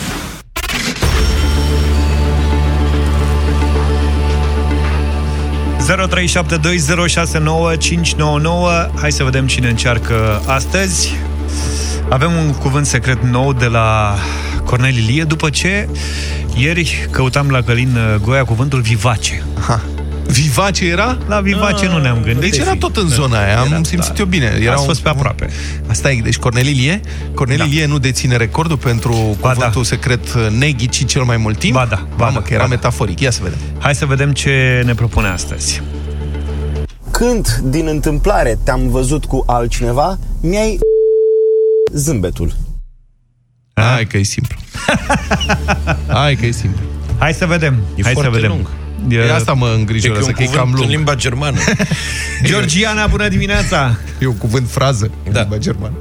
Speaker 1: Hai să vedem cine încearcă astăzi. Avem un cuvânt secret nou de la Cornel Ilie, după ce ieri căutam la Călin uh, Goia cuvântul vivace.
Speaker 2: Ha. Vivace era?
Speaker 1: La vivace nu ne-am gândit.
Speaker 2: Deci era tot în zona aia, am
Speaker 1: Era,
Speaker 2: simțit
Speaker 1: da.
Speaker 2: eu bine. Era
Speaker 1: Ați
Speaker 2: un-
Speaker 1: fost pe aproape.
Speaker 2: Asta e, deci Cornel Ilie, Cornel
Speaker 1: Da.
Speaker 2: Ilie nu deține recordul pentru cuvântul secret neghici cel mai mult timp?
Speaker 1: Ba da, ba
Speaker 2: Mamă,
Speaker 1: da,
Speaker 2: că era
Speaker 1: ba da.
Speaker 2: metaforic. Ia să vedem.
Speaker 1: Hai să vedem ce ne propune astăzi.
Speaker 12: Când din întâmplare te-am văzut cu altcineva, mi-ai zâmbetul.
Speaker 2: Hai că e simplu. Hai că e simplu.
Speaker 1: Hai să vedem.
Speaker 4: E
Speaker 1: Hai să
Speaker 4: foarte
Speaker 1: vedem.
Speaker 4: lung.
Speaker 2: E asta mă îngrijorează, că e cam
Speaker 4: în
Speaker 2: lung.
Speaker 4: limba germană.
Speaker 1: Georgiana, bună dimineața!
Speaker 2: E un cuvânt frază în
Speaker 4: Da.
Speaker 2: limba germană.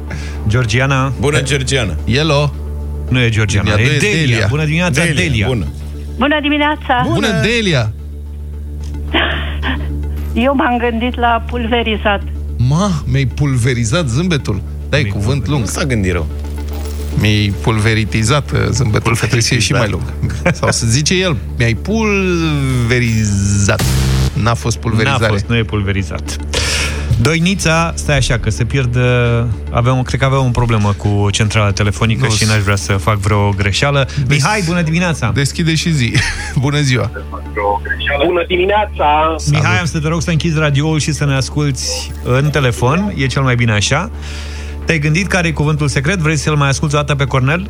Speaker 1: Georgiana.
Speaker 4: Bună, Georgiana.
Speaker 2: Hello.
Speaker 1: Nu e Georgiana,
Speaker 2: Delia,
Speaker 1: e
Speaker 2: nu e
Speaker 1: Delia.
Speaker 2: Delia.
Speaker 1: Bună dimineața, Delia.
Speaker 4: Delia, bună.
Speaker 13: Bună dimineața!
Speaker 2: Bună, Delia!
Speaker 13: Eu m-am gândit la pulverizat.
Speaker 2: Ma, mi-ai pulverizat zâmbetul. Da, e cuvânt lung.
Speaker 4: Nu s-a gândit rău.
Speaker 2: Mi-ai pulveritizat uh, zâmbetul, că trebuie să fie și mai lung. Sau să zice el, mi-ai pulverizat. N-a fost pulverizare.
Speaker 1: N-a fost, nu e pulverizat. Doinița, stai așa, că se pierd... Aveam, cred că aveam o problemă cu centrala telefonică
Speaker 2: Nu,
Speaker 1: și n-aș vrea să fac vreo greșeală. Mihai, bună dimineața!
Speaker 2: Deschide și zi. Bună ziua!
Speaker 14: Bună dimineața!
Speaker 1: Mihai, am să te rog să închizi radioul și să ne asculti în telefon. E cel mai bine așa. Te-ai gândit care e cuvântul secret? Vrei să-l mai asculti o dată pe Cornel?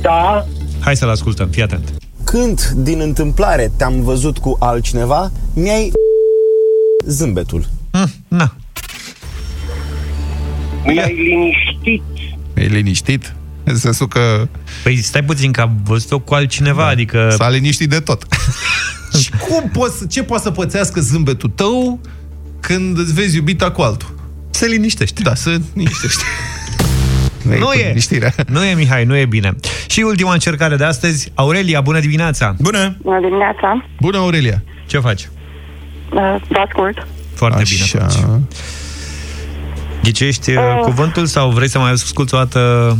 Speaker 14: Da,
Speaker 1: Hai să-l ascultăm, fii atent.
Speaker 12: Când din întâmplare te-am văzut cu altcineva, mi-ai zâmbetul.
Speaker 1: Hm, na.
Speaker 14: mi-ai liniștit.
Speaker 2: E liniștit? În sensul că
Speaker 1: Păi stai puțin, că am văzut-o cu altcineva, da. adică...
Speaker 2: s-a liniștit de tot. și cum poți, ce poate să pățească zâmbetul tău când îți vezi iubita cu altul?
Speaker 1: Se liniștește.
Speaker 2: Da, se liniștește.
Speaker 1: Nu
Speaker 2: cu
Speaker 1: e.
Speaker 2: liniștirea.
Speaker 1: Nu e, Mihai, nu e bine. Și ultima încercare de astăzi. Aurelia, bună dimineața!
Speaker 4: Bună!
Speaker 13: Bună dimineața!
Speaker 2: Bună, Aurelia!
Speaker 1: Ce faci?
Speaker 13: Uh, Vă ascult.
Speaker 1: Foarte bine
Speaker 2: Așa.
Speaker 1: faci. Ghicești uh,
Speaker 13: Uh.
Speaker 1: cuvântul sau vrei să mai asculti o dată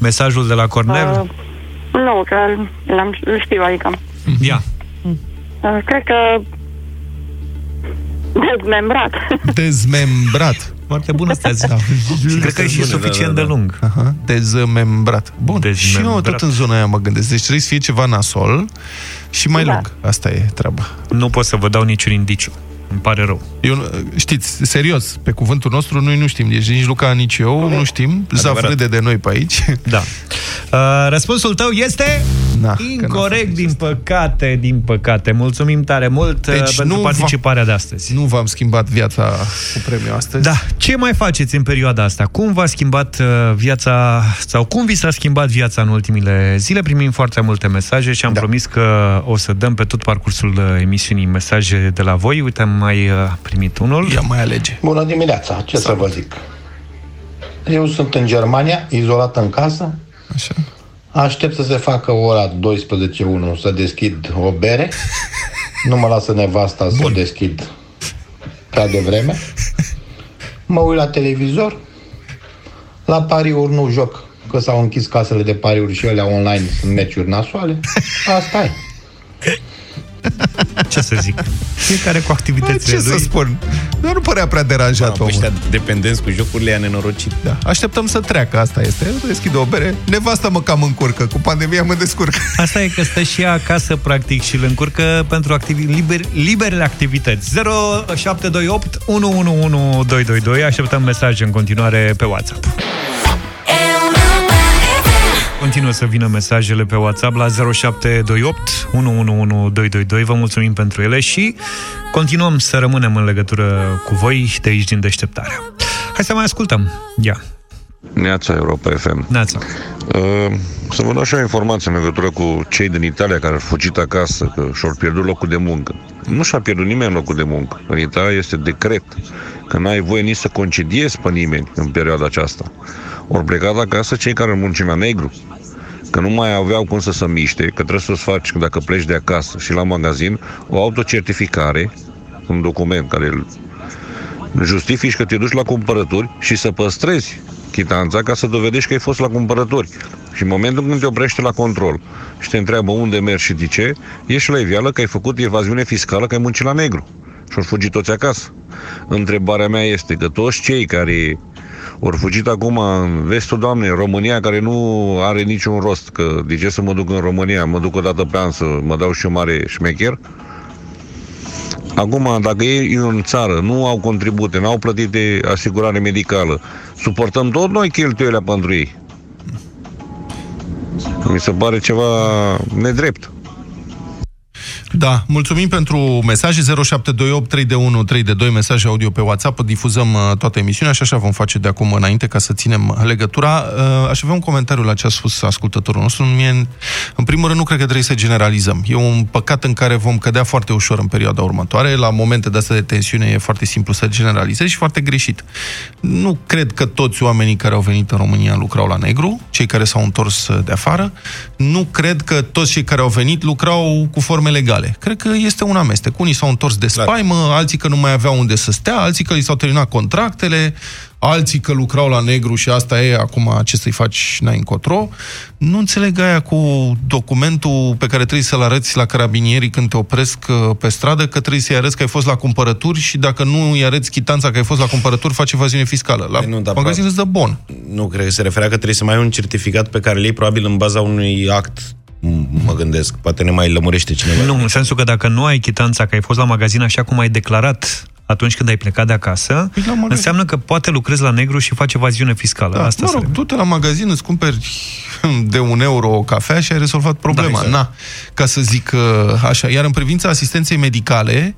Speaker 1: mesajul de la Cornel?
Speaker 13: Uh, nu, că l-am, îl știu, adică.
Speaker 1: Ia.
Speaker 13: Uh, cred că dezmembrat.
Speaker 2: Dezmembrat.
Speaker 1: Foarte bună asta zi.
Speaker 2: Da.
Speaker 1: Cred că e și
Speaker 4: Bune,
Speaker 1: suficient
Speaker 4: da, da,
Speaker 1: de lung.
Speaker 2: Aha, dezmembrat. Bun,
Speaker 1: Dezmembrat.
Speaker 2: și eu tot în zona aia mă gândesc. Deci trebuie să fie ceva nasol și mai
Speaker 13: Da.
Speaker 2: lung. Asta e treaba.
Speaker 1: Nu pot să vă dau niciun indiciu. Îmi pare rău.
Speaker 2: Eu, nu- știți, serios, pe cuvântul nostru noi nu știm. Deci nici Luca, nici eu nu știm. Zaf
Speaker 4: Adevărat.
Speaker 2: râde de noi pe aici.
Speaker 1: Da. Uh, răspunsul tău este...
Speaker 2: Na,
Speaker 1: Incorect, din păcate, din păcate. Mulțumim tare mult deci pentru nu participarea de astăzi.
Speaker 2: Nu v-am schimbat viața cu premiul astăzi.
Speaker 1: Da. Ce mai faceți în perioada asta? Cum v-a schimbat uh, viața sau cum vi s-a schimbat viața în ultimile zile? Primim foarte multe mesaje și am da. promis că o să dăm pe tot parcursul uh, emisiunii mesaje de la voi. Uite, am mai primit unul.
Speaker 2: Ia mai alege.
Speaker 15: Bună dimineața, ce Salut. să vă zic? Eu sunt în Germania, izolat în casă.
Speaker 2: Așa.
Speaker 15: Aștept să se facă ora 12.1 să deschid o bere. Nu mă lasă nevasta Bun. să deschid prea devreme. Mă uit la televizor. La pariuri nu joc, că s-au închis casele de pariuri și alea online sunt meciuri nasoale. Asta e.
Speaker 1: Ce să zic? Fiecare cu activitățile
Speaker 2: Ce
Speaker 1: lui.
Speaker 2: să spun? Nu, nu părea prea deranjat
Speaker 4: omul. Ăștia dependenți cu jocurile a nenorocit.
Speaker 2: Da. Așteptăm să treacă, asta este. Deschid o bere. Nevasta mă cam încurcă. Cu pandemia mă descurc.
Speaker 1: Asta e că stă și ea acasă, practic, și îl încurcă pentru activi- liber, liberele activități. 0728 111222. Așteptăm mesaje în continuare pe WhatsApp. Continuă să vină mesajele pe WhatsApp la 0728 111222. Vă mulțumim pentru ele și continuăm să rămânem în legătură cu voi de aici din deșteptarea. Hai să mai ascultăm. Ia.
Speaker 16: Neața Europa FM.
Speaker 1: Neața.
Speaker 16: Uh, să vă dau și o informație în legătură cu cei din Italia care au fugit acasă, că și-au pierdut locul de muncă. Nu și-a pierdut nimeni locul de muncă. În Italia este decret că n-ai voie nici să concediezi pe nimeni în perioada aceasta. Ori plecat acasă cei care muncim la negru, că nu mai aveau cum să se miște, că trebuie să-ți faci, dacă pleci de acasă și la magazin, o autocertificare, un document care îl justifici că te duci la cumpărături și să păstrezi chitanța ca să dovedești că ai fost la cumpărături. Și în momentul când te oprește la control și te întreabă unde mergi și de ce, ești la evială că ai făcut evaziune fiscală, că ai muncit la negru și au fugit toți acasă. Întrebarea mea este că toți cei care ori fugit acum în vestul Doamnei, România, care nu are niciun rost, că de ce să mă duc în România, mă duc o dată pe an să mă dau și eu mare șmecher. Acum, dacă ei în țară nu au contribute, nu au plătit de asigurare medicală, suportăm tot noi cheltuielile pentru ei. Mi se pare ceva nedrept.
Speaker 2: Da, mulțumim pentru mesaje 0728 3 de 1 3 de 2 mesaje audio pe WhatsApp, difuzăm uh, toată emisiunea și așa vom face de acum înainte ca să ținem legătura. Uh, aș avea un comentariu la ce a spus ascultătorul nostru. Mie, în primul rând, nu cred că trebuie să generalizăm. E un păcat în care vom cădea foarte ușor în perioada următoare. La momente de astea de tensiune e foarte simplu să generalizezi și foarte greșit. Nu cred că toți oamenii care au venit în România lucrau la negru, cei care s-au întors de afară. Nu cred că toți cei care au venit lucrau cu forme legale legale. Cred că este un amestec. Unii s-au întors de spaimă, alții că nu mai aveau unde să stea, alții că li s-au terminat contractele, alții că lucrau la negru și asta e, acum ce să-i faci n-ai încotro. Nu înțeleg aia cu documentul pe care trebuie să-l arăți la carabinierii când te opresc uh, pe stradă, că trebuie să-i arăți că ai fost la cumpărături și dacă nu îi arăți chitanța că ai fost la cumpărături, faci evaziune fiscală. La păi nu, magazin îți dă bon.
Speaker 4: Nu, cred că se referea că trebuie să mai ai un certificat pe care îl iei probabil în baza unui act mă gândesc, poate ne mai lămurește cineva.
Speaker 1: Nu, în sensul că dacă nu ai chitanța că ai fost la magazin așa cum ai declarat atunci când ai plecat de acasă, înseamnă că poate lucrezi la negru și faci evaziune fiscală.
Speaker 2: Da,
Speaker 1: Asta
Speaker 2: mă rog, du-te la magazin, îți cumperi de un euro o cafea și ai rezolvat problema. Da, exact. Na, ca să zic așa. Iar în privința asistenței medicale,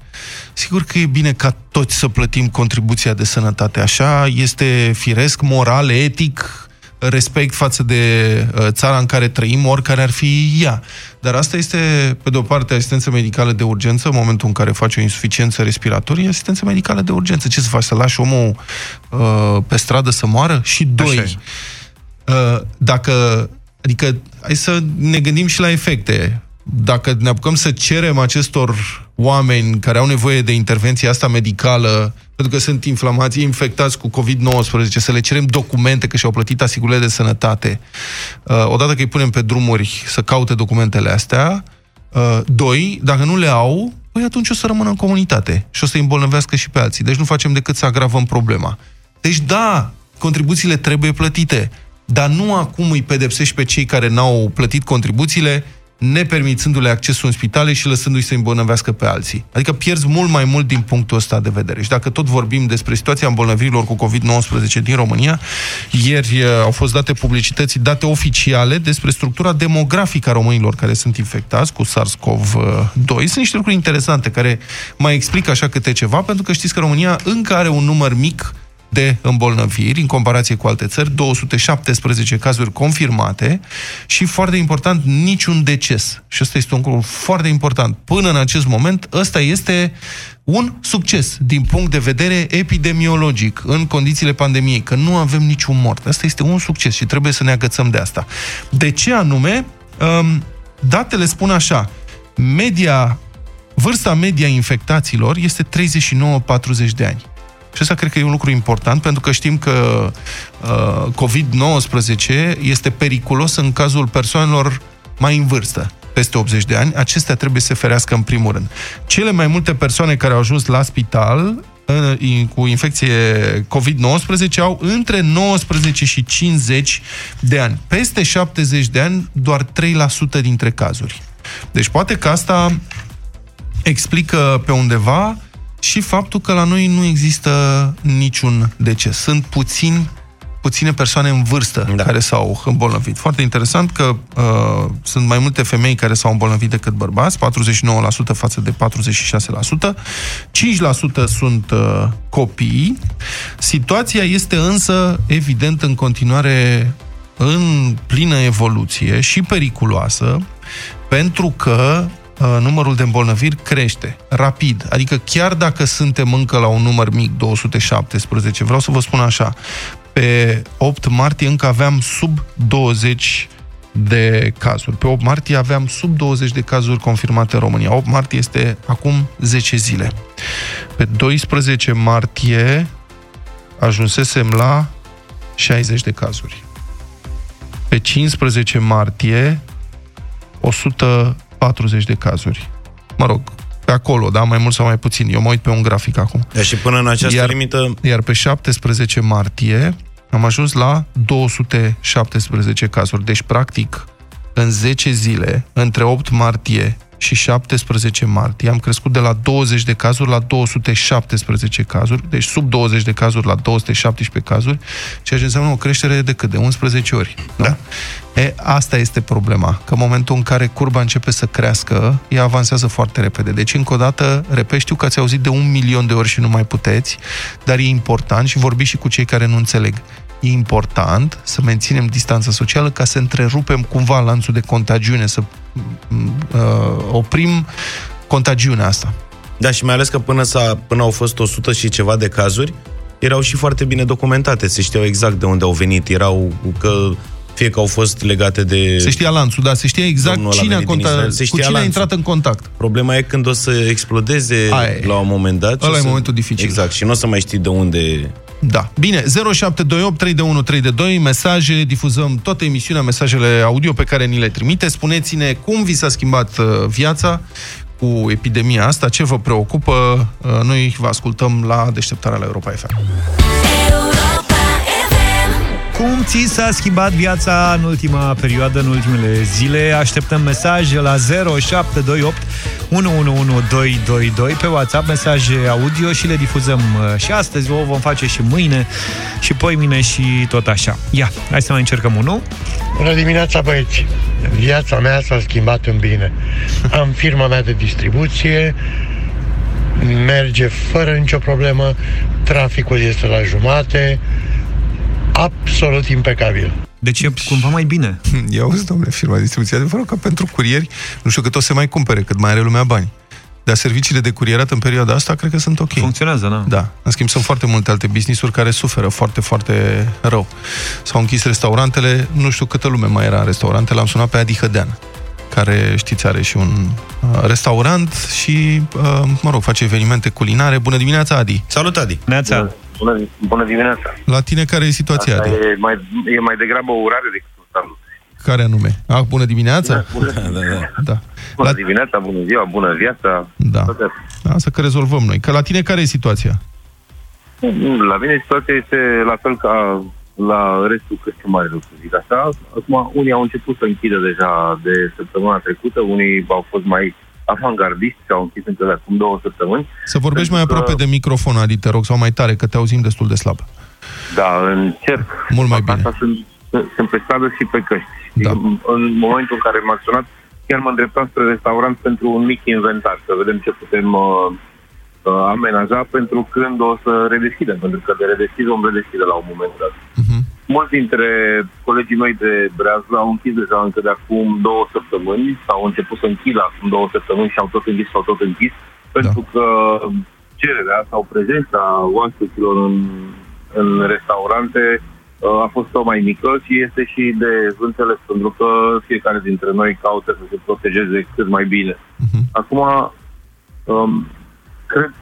Speaker 2: sigur că e bine ca toți să plătim contribuția de sănătate. Așa este firesc, moral, etic, respect față de uh, țara în care trăim, oricare ar fi ea. Dar asta este, pe de-o parte, asistență medicală de urgență, în momentul în care faci o insuficiență respiratorie, asistență medicală de urgență. Ce să faci? Să lași omul uh, pe stradă să moară? Și doi, uh, dacă... Adică, hai să ne gândim și la efecte. Dacă ne apucăm să cerem acestor oameni care au nevoie de intervenția asta medicală pentru că sunt inflamații, infectați cu COVID-19, să le cerem documente că și-au plătit asigurările de sănătate. Uh, odată că îi punem pe drumuri să caute documentele astea, uh, doi, dacă nu le au, păi atunci o să rămână în comunitate și o să îi îmbolnăvească și pe alții. Deci nu facem decât să agravăm problema. Deci da, contribuțiile trebuie plătite, dar nu acum îi pedepsești pe cei care n-au plătit contribuțiile nepermițându-le accesul în spitale și lăsându-i să îmbolnăvească pe alții. Adică pierzi mult mai mult din punctul ăsta de vedere. Și dacă tot vorbim despre situația îmbolnăvirilor cu COVID-19 din România, ieri uh, au fost date publicității, date oficiale despre structura demografică a românilor care sunt infectați cu SARS-CoV-2. Sunt niște lucruri interesante care mai explică așa câte ceva, pentru că știți că România încă are un număr mic de îmbolnăviri în comparație cu alte țări, 217 cazuri confirmate și, foarte important, niciun deces. Și ăsta este un lucru foarte important. Până în acest moment, ăsta este un succes din punct de vedere epidemiologic în condițiile pandemiei, că nu avem niciun mort. Asta este un succes și trebuie să ne agățăm de asta. De ce anume? Um, datele spun așa, media, vârsta media infectaților este 39-40 de ani. Și asta cred că e un lucru important, pentru că știm că uh, COVID-19 este periculos în cazul persoanelor mai în vârstă, peste 80 de ani. Acestea trebuie să se ferească în primul rând. Cele mai multe persoane care au ajuns la spital uh, cu infecție COVID-19 au între 19 și 50 de ani. Peste 70 de ani, doar 3% dintre cazuri. Deci poate că asta explică pe undeva și faptul că la noi nu există niciun deces. Sunt puțini puține persoane în vârstă da. care s-au îmbolnăvit. Foarte interesant că uh, sunt mai multe femei care s-au îmbolnăvit decât bărbați, 49% față de 46%, 5% sunt uh, copii. Situația este însă, evident, în continuare în plină evoluție și periculoasă, pentru că Uh, numărul de îmbolnăviri crește rapid. Adică chiar dacă suntem încă la un număr mic, 217, vreau să vă spun așa, pe 8 martie încă aveam sub 20 de cazuri. Pe 8 martie aveam sub 20 de cazuri confirmate în România. 8 martie este acum 10 zile. Pe 12 martie ajunsesem la 60 de cazuri. Pe 15 martie 100 40 de cazuri. Mă rog, pe acolo, da, mai mult sau mai puțin. Eu mă uit pe un grafic acum.
Speaker 4: Deci și până în această
Speaker 2: iar,
Speaker 4: limită...
Speaker 2: Iar pe 17 martie am ajuns la 217 cazuri. Deci, practic, în 10 zile, între 8 martie și 17 martie am crescut de la 20 de cazuri la 217 cazuri, deci sub 20 de cazuri la 217 cazuri, ceea ce înseamnă o creștere de cât? De 11 ori. Da? E, asta este problema, că în momentul în care curba începe să crească, ea avansează foarte repede. Deci, încă o dată, repet, știu că ați auzit de un milion de ori și nu mai puteți, dar e important și vorbiți și cu cei care nu înțeleg e important să menținem distanța socială ca să întrerupem cumva lanțul de contagiune, să uh, oprim contagiunea asta.
Speaker 4: Da, și mai ales că până, s-a, până au fost 100 și ceva de cazuri, erau și foarte bine documentate, se știau exact de unde au venit, erau că fie că au fost legate de...
Speaker 2: Se știa lanțul, da, se știa exact cine a, contact, se știa cu cine a intrat în contact.
Speaker 4: Problema e când o să explodeze Aia la un moment dat.
Speaker 2: Ăla e
Speaker 4: să...
Speaker 2: momentul dificil.
Speaker 4: Exact, și nu o să mai știi de unde
Speaker 2: da. Bine, 0728 321 322, mesaje, difuzăm toată emisiunea, mesajele audio pe care ni le trimite. Spuneți-ne cum vi s-a schimbat uh, viața cu epidemia asta, ce vă preocupă. Uh, noi vă ascultăm la deșteptarea la Europa FM.
Speaker 1: Cum ți s-a schimbat viața în ultima perioadă, în ultimele zile? Așteptăm mesaje la 0728 111222 pe WhatsApp, mesaje audio și le difuzăm uh, și astăzi, o vom face și mâine și mine și tot așa. Ia, hai să mai încercăm unul.
Speaker 17: Bună dimineața, băieți! Viața mea s-a schimbat în bine. Am firma mea de distribuție, merge fără nicio problemă, traficul este la jumate, absolut impecabil.
Speaker 1: Deci e cumva mai bine.
Speaker 2: Ia uzi, domnule, firma de distribuție. Adevărul că pentru curieri, nu știu cât o să mai cumpere, cât mai are lumea bani. Dar serviciile de curierat în perioada asta cred că sunt ok.
Speaker 1: Funcționează, da.
Speaker 2: Da. În schimb, sunt foarte multe alte business-uri care suferă foarte, foarte rău. S-au închis restaurantele, nu știu câtă lume mai era în restaurante, l-am sunat pe Adi Hădean, care, știți, are și un uh, restaurant și, uh, mă rog, face evenimente culinare. Bună dimineața, Adi!
Speaker 4: Salut, Adi!
Speaker 1: Neața!
Speaker 14: Bună, bună dimineața!
Speaker 2: La tine care e situația,
Speaker 14: Asta
Speaker 2: Adi?
Speaker 14: E mai, e mai degrabă o urare decât un salut.
Speaker 2: Care anume? Ah, bună dimineața?
Speaker 14: Bună,
Speaker 4: da, da.
Speaker 2: da.
Speaker 14: bună
Speaker 2: La...
Speaker 14: dimineața, bună ziua, bună viața.
Speaker 2: Da.
Speaker 14: Toate.
Speaker 2: Asta că rezolvăm noi. Că la tine care e situația?
Speaker 14: La mine situația este la fel ca la restul cărciumarilor, să zic așa. Acum, unii au început să închidă deja de săptămâna trecută, unii au fost mai avangardiști și au închis încă de acum două săptămâni.
Speaker 2: Să vorbești mai aproape de microfon, Adi, te rog, sau mai tare, că te auzim destul de slab.
Speaker 14: Da, încerc.
Speaker 2: Mult mai bine.
Speaker 14: Asta sunt, sunt pe stradă și pe căști. Da. În, în momentul în care m-ați sunat, chiar mă îndreptam spre restaurant pentru un mic inventar, să vedem ce putem uh, uh, amenaja pentru când o să redeschidem, pentru că de redeschid vom redeschide la un moment dat.
Speaker 2: Uh-huh.
Speaker 14: Mulți dintre colegii mei de Breazlă au închis deja încă de acum două săptămâni, sau au început să închidă acum două săptămâni și au tot închis, sau tot închis, pentru că cererea sau prezența oaspeților în, în restaurante uh, a fost o mai mică și este și de înțeles, pentru că fiecare dintre noi caută să se protejeze cât mai bine. Acum, um, cred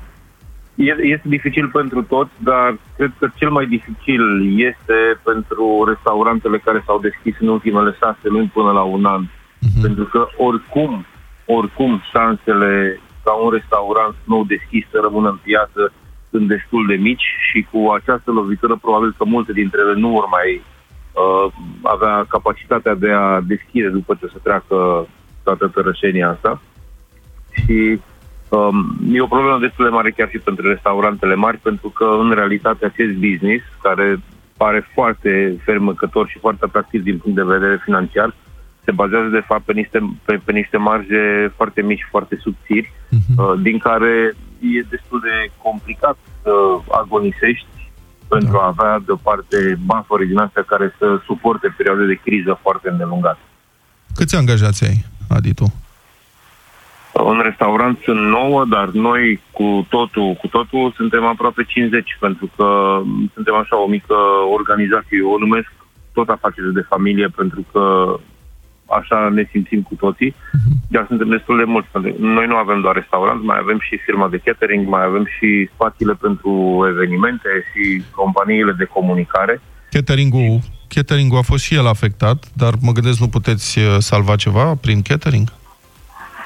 Speaker 14: este dificil pentru toți, dar cred că cel mai dificil este pentru restaurantele care s-au deschis în ultimele șase luni până la un an. Uh-huh. Pentru că oricum, oricum șansele ca un restaurant nou deschis să rămână în piață sunt destul de mici și cu această lovitură probabil că multe dintre ele nu vor mai uh, avea capacitatea de a deschide după ce se treacă toată tărășenia asta. Și Um, e o problemă destul de mare chiar și pentru restaurantele mari, pentru că în realitate acest business, care pare foarte fermăcător și foarte atractiv din punct de vedere financiar, se bazează de fapt pe niște, pe, pe niște marje foarte mici, foarte subțiri, uh-huh. uh, din care e destul de complicat să agonisești pentru da. a avea deoparte buffer din astea care să suporte perioade de criză foarte îndelungate.
Speaker 2: Câți angajați ai, Adi, tu?
Speaker 14: În restaurant sunt 9, dar noi cu totul, cu totul suntem aproape 50, pentru că suntem așa o mică organizație. O numesc tot afaceri de familie, pentru că așa ne simțim cu toții, dar suntem destul de mulți. Noi nu avem doar restaurant, mai avem și firma de catering, mai avem și spațiile pentru evenimente și companiile de comunicare.
Speaker 2: Catering-ul, catering-ul a fost și el afectat, dar mă gândesc nu puteți uh, salva ceva prin catering?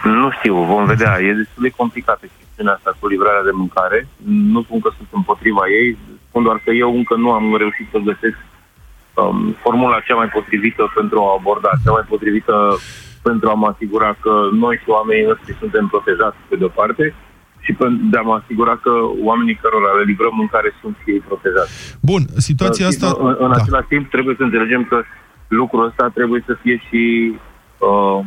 Speaker 14: Nu știu, vom vedea. E destul de complicată chestiunea asta cu livrarea de mâncare. Nu spun că sunt împotriva ei, spun doar că eu încă nu am reușit să găsesc um, formula cea mai potrivită pentru a aborda, cea mai potrivită pentru a mă asigura că noi și oamenii noștri suntem protejați pe de-o parte și de a mă asigura că oamenii cărora le livrăm mâncare sunt și ei protejați.
Speaker 2: Bun, situația asta...
Speaker 14: În, în da. același timp trebuie să înțelegem că lucrul ăsta trebuie să fie și uh,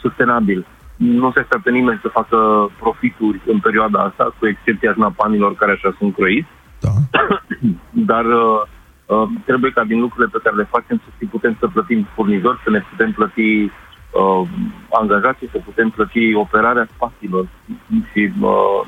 Speaker 14: sustenabil nu se așteaptă nimeni să facă profituri în perioada asta, cu excepția șnapanilor care așa sunt croiți.
Speaker 2: Da.
Speaker 14: Dar uh, uh, trebuie ca din lucrurile pe care le facem să putem să plătim furnizori, să ne putem plăti uh, angajații, să putem plăti operarea spațiilor. Și uh,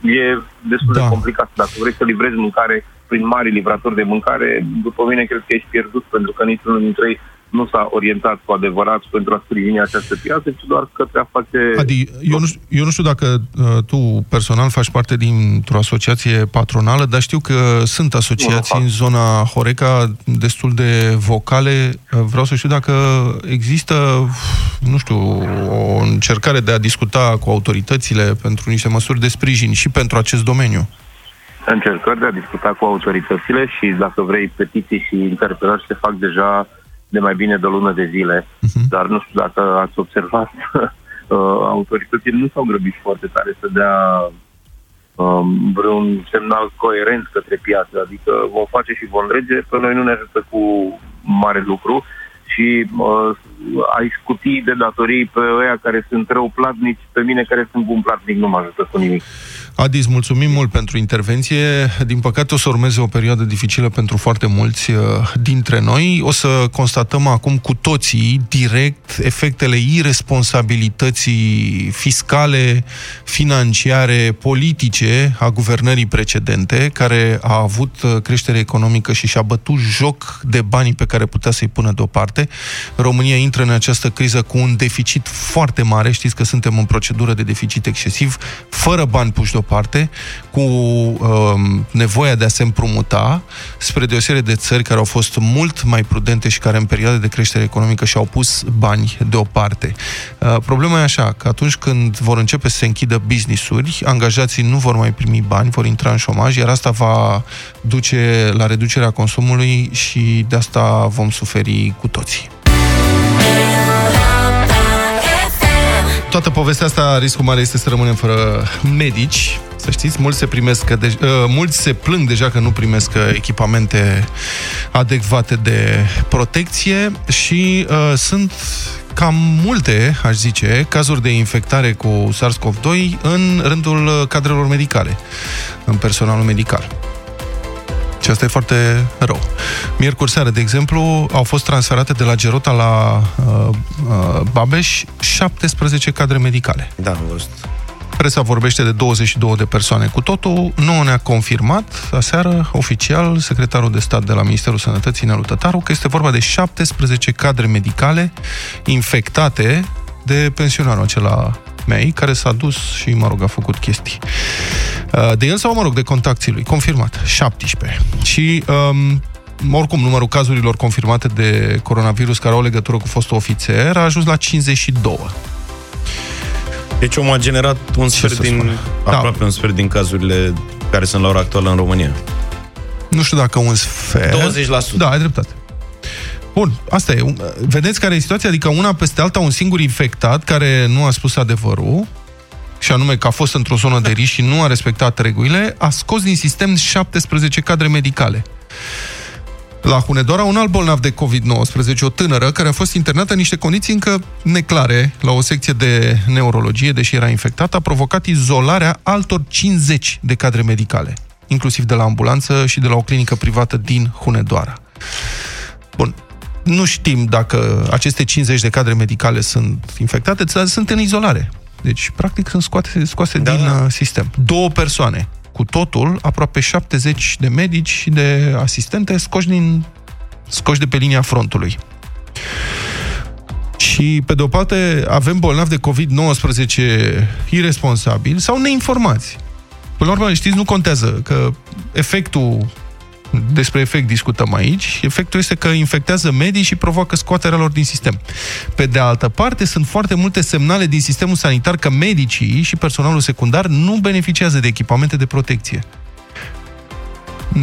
Speaker 14: e destul da. de complicat. Dacă vrei să livrezi mâncare prin mari livratori de mâncare, după mine cred că ești pierdut, pentru că niciunul dintre ei nu s-a orientat cu adevărat pentru a sprijini această piață, ci doar către a face...
Speaker 2: Adi, eu nu, știu, eu nu știu dacă uh, tu personal faci parte dintr-o asociație patronală, dar știu că sunt asociații în zona Horeca destul de vocale. Uh, vreau să știu dacă există, nu știu, o încercare de a discuta cu autoritățile pentru niște măsuri de sprijin și pentru acest domeniu
Speaker 14: încercări de a discuta cu autoritățile și, dacă vrei, petiții și interpelări se fac deja de mai bine de o lună de zile, uh-huh. dar nu știu dacă ați observat, uh, autoritățile nu s-au grăbit foarte tare să dea um, vreun semnal coerent către piață, adică vom face și vom rege, pe noi nu ne ajută cu mare lucru și uh, ai scutii de datorii pe ăia care sunt rău platnici, pe mine care sunt bun platnic nu mă ajută cu nimic.
Speaker 2: Adis, mulțumim mult pentru intervenție. Din păcate o să urmeze o perioadă dificilă pentru foarte mulți uh, dintre noi. O să constatăm acum cu toții direct efectele irresponsabilității fiscale, financiare, politice a guvernării precedente, care a avut uh, creștere economică și și-a bătut joc de banii pe care putea să-i pună deoparte. România intră în această criză cu un deficit foarte mare, știți că suntem în procedură de deficit excesiv, fără bani puși deoparte, cu um, nevoia de a se împrumuta, spre deosebire de țări care au fost mult mai prudente și care în perioade de creștere economică și-au pus bani deoparte. Uh, problema e așa, că atunci când vor începe să se închidă business-uri, angajații nu vor mai primi bani, vor intra în șomaj, iar asta va duce la reducerea consumului și de asta vom suferi cu toții. Toată povestea asta, riscul mare este să rămânem fără medici. Să știți, mulți se, primesc, de, uh, mulți se plâng deja că nu primesc uh, echipamente adecvate de protecție și uh, sunt cam multe, aș zice, cazuri de infectare cu SARS-CoV-2 în rândul uh, cadrelor medicale, în personalul medical. Și asta e foarte rău. Miercuri seară, de exemplu, au fost transferate de la Gerota la uh, uh, Babeș 17 cadre medicale.
Speaker 4: Da, am văzut.
Speaker 2: Presa vorbește de 22 de persoane cu totul. Nu ne-a confirmat aseară, oficial, secretarul de stat de la Ministerul Sănătății, Nelu Tătaru, că este vorba de 17 cadre medicale infectate de pensionarul acela mei, care s-a dus și, mă rog, a făcut chestii. Uh, de el sau, mă rog, de contacții lui. Confirmat. 17. Și um, oricum, numărul cazurilor confirmate de coronavirus care au legătură cu fostul ofițer a ajuns la 52.
Speaker 4: Deci omul a generat un sfert din, da. aproape un sfert din cazurile care sunt la ora actuală în România.
Speaker 2: Nu știu dacă un sfert...
Speaker 4: 20%.
Speaker 2: Da, ai dreptate. Bun, asta e. Vedeți care e situația? Adică una peste alta, un singur infectat care nu a spus adevărul, și anume că a fost într-o zonă de risc și nu a respectat regulile, a scos din sistem 17 cadre medicale. La Hunedoara, un alt bolnav de COVID-19, o tânără, care a fost internată în niște condiții încă neclare la o secție de neurologie, deși era infectată, a provocat izolarea altor 50 de cadre medicale, inclusiv de la ambulanță și de la o clinică privată din Hunedoara. Bun, nu știm dacă aceste 50 de cadre medicale sunt infectate, dar sunt în izolare. Deci, practic, sunt scoate, scoase da, din da. sistem. Două persoane. Cu totul, aproape 70 de medici și de asistente scoși, din, scoși de pe linia frontului. Și, pe de o parte, avem bolnavi de COVID-19 irresponsabili sau neinformați. Până la urmă, știți, nu contează că efectul despre efect discutăm aici. Efectul este că infectează medii și provoacă scoaterea lor din sistem. Pe de altă parte, sunt foarte multe semnale din sistemul sanitar că medicii și personalul secundar nu beneficiază de echipamente de protecție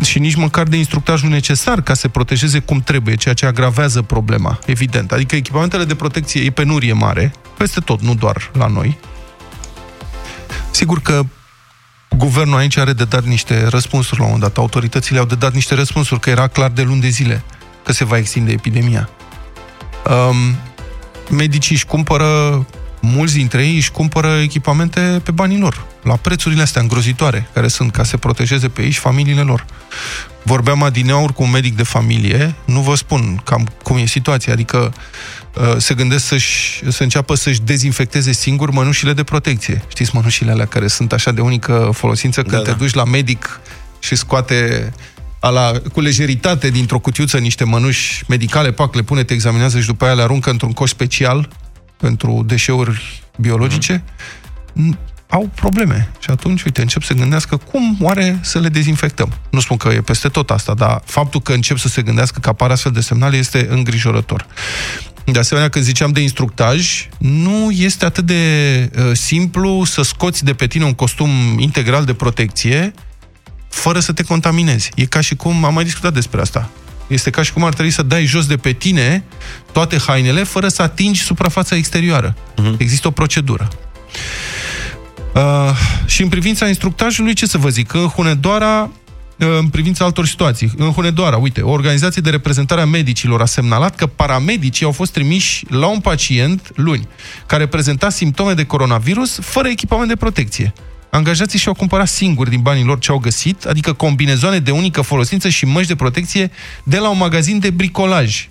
Speaker 2: și nici măcar de instructajul necesar ca să se protejeze cum trebuie, ceea ce agravează problema, evident. Adică echipamentele de protecție e penurie mare, peste tot, nu doar la noi. Sigur că Guvernul aici are de dat niște răspunsuri la un moment dat. Autoritățile au de dat niște răspunsuri, că era clar de luni de zile că se va extinde epidemia. Um, medicii își cumpără, mulți dintre ei își cumpără echipamente pe banii lor, la prețurile astea îngrozitoare, care sunt ca să se protejeze pe ei și familiile lor. Vorbeam adineauri cu un medic de familie, nu vă spun cam cum e situația, adică uh, se gândesc să-și, să înceapă să-și dezinfecteze singur mănușile de protecție. Știți mănușile alea care sunt așa de unică folosință când da, te da. duci la medic și scoate ala, cu lejeritate dintr-o cutiuță niște mănuși medicale, pac, le pune, te examinează și după aia le aruncă într-un coș special pentru deșeuri biologice. Mm au probleme. Și atunci, uite, încep să gândească cum oare să le dezinfectăm. Nu spun că e peste tot asta, dar faptul că încep să se gândească că apar astfel de semnale este îngrijorător. De asemenea, când ziceam de instructaj, nu este atât de uh, simplu să scoți de pe tine un costum integral de protecție fără să te contaminezi. E ca și cum, am mai discutat despre asta, este ca și cum ar trebui să dai jos de pe tine toate hainele fără să atingi suprafața exterioară. Uh-huh. Există o procedură. Uh, și în privința instructajului, ce să vă zic? În Hunedoara, uh, în privința altor situații. În Hunedoara, uite, o organizație de reprezentare a medicilor a semnalat că paramedicii au fost trimiși la un pacient luni, care prezenta simptome de coronavirus fără echipament de protecție. Angajații și-au cumpărat singuri din banii lor ce au găsit, adică combinezoane de unică folosință și măști de protecție de la un magazin de bricolaj,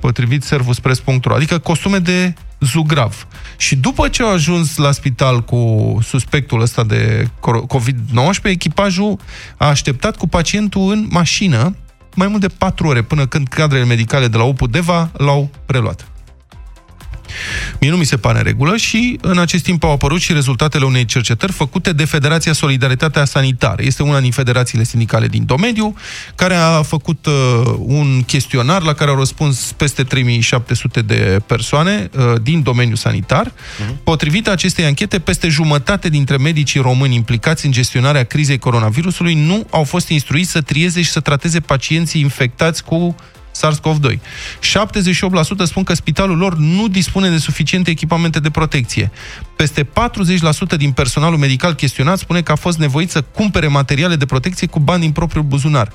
Speaker 2: potrivit servuspress.ro, adică costume de zugrav. Și după ce au ajuns la spital cu suspectul ăsta de COVID-19, echipajul a așteptat cu pacientul în mașină mai mult de 4 ore până când cadrele medicale de la UPU Deva l-au preluat. Mie nu mi se pare în regulă și în acest timp au apărut și rezultatele unei cercetări făcute de Federația Solidaritatea Sanitară. Este una din federațiile sindicale din domeniu, care a făcut uh, un chestionar la care au răspuns peste 3700 de persoane uh, din domeniul sanitar. Uh-huh. Potrivit acestei anchete, peste jumătate dintre medicii români implicați în gestionarea crizei coronavirusului nu au fost instruiți să trieze și să trateze pacienții infectați cu SARS-CoV-2. 78% spun că spitalul lor nu dispune de suficiente echipamente de protecție. Peste 40% din personalul medical chestionat spune că a fost nevoit să cumpere materiale de protecție cu bani din propriul buzunar.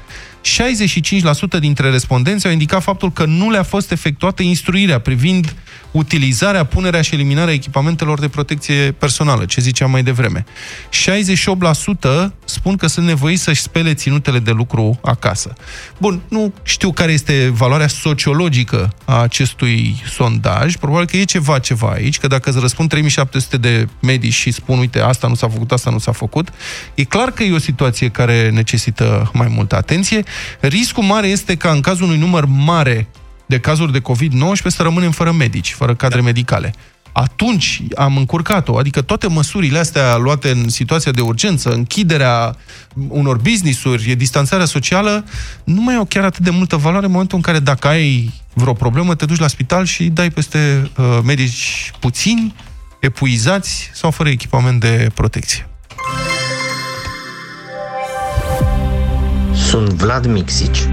Speaker 2: 65% dintre respondenți au indicat faptul că nu le-a fost efectuată instruirea privind utilizarea, punerea și eliminarea echipamentelor de protecție personală, ce ziceam mai devreme. 68% spun că sunt nevoiți să-și spele ținutele de lucru acasă. Bun, nu știu care este valoarea sociologică a acestui sondaj, probabil că e ceva ceva aici, că dacă îți răspund 3700 de medici și spun, uite, asta nu s-a făcut, asta nu s-a făcut, e clar că e o situație care necesită mai multă atenție. Riscul mare este ca în cazul unui număr mare de cazuri de COVID-19 să rămânem fără medici, fără cadre da. medicale. Atunci am încurcat-o, adică toate măsurile astea luate în situația de urgență, închiderea unor business-uri, distanțarea socială, nu mai au chiar atât de multă valoare în momentul în care dacă ai vreo problemă, te duci la spital și dai peste uh, medici puțini, epuizați sau fără echipament de protecție.
Speaker 18: Sunt Vlad Mixici.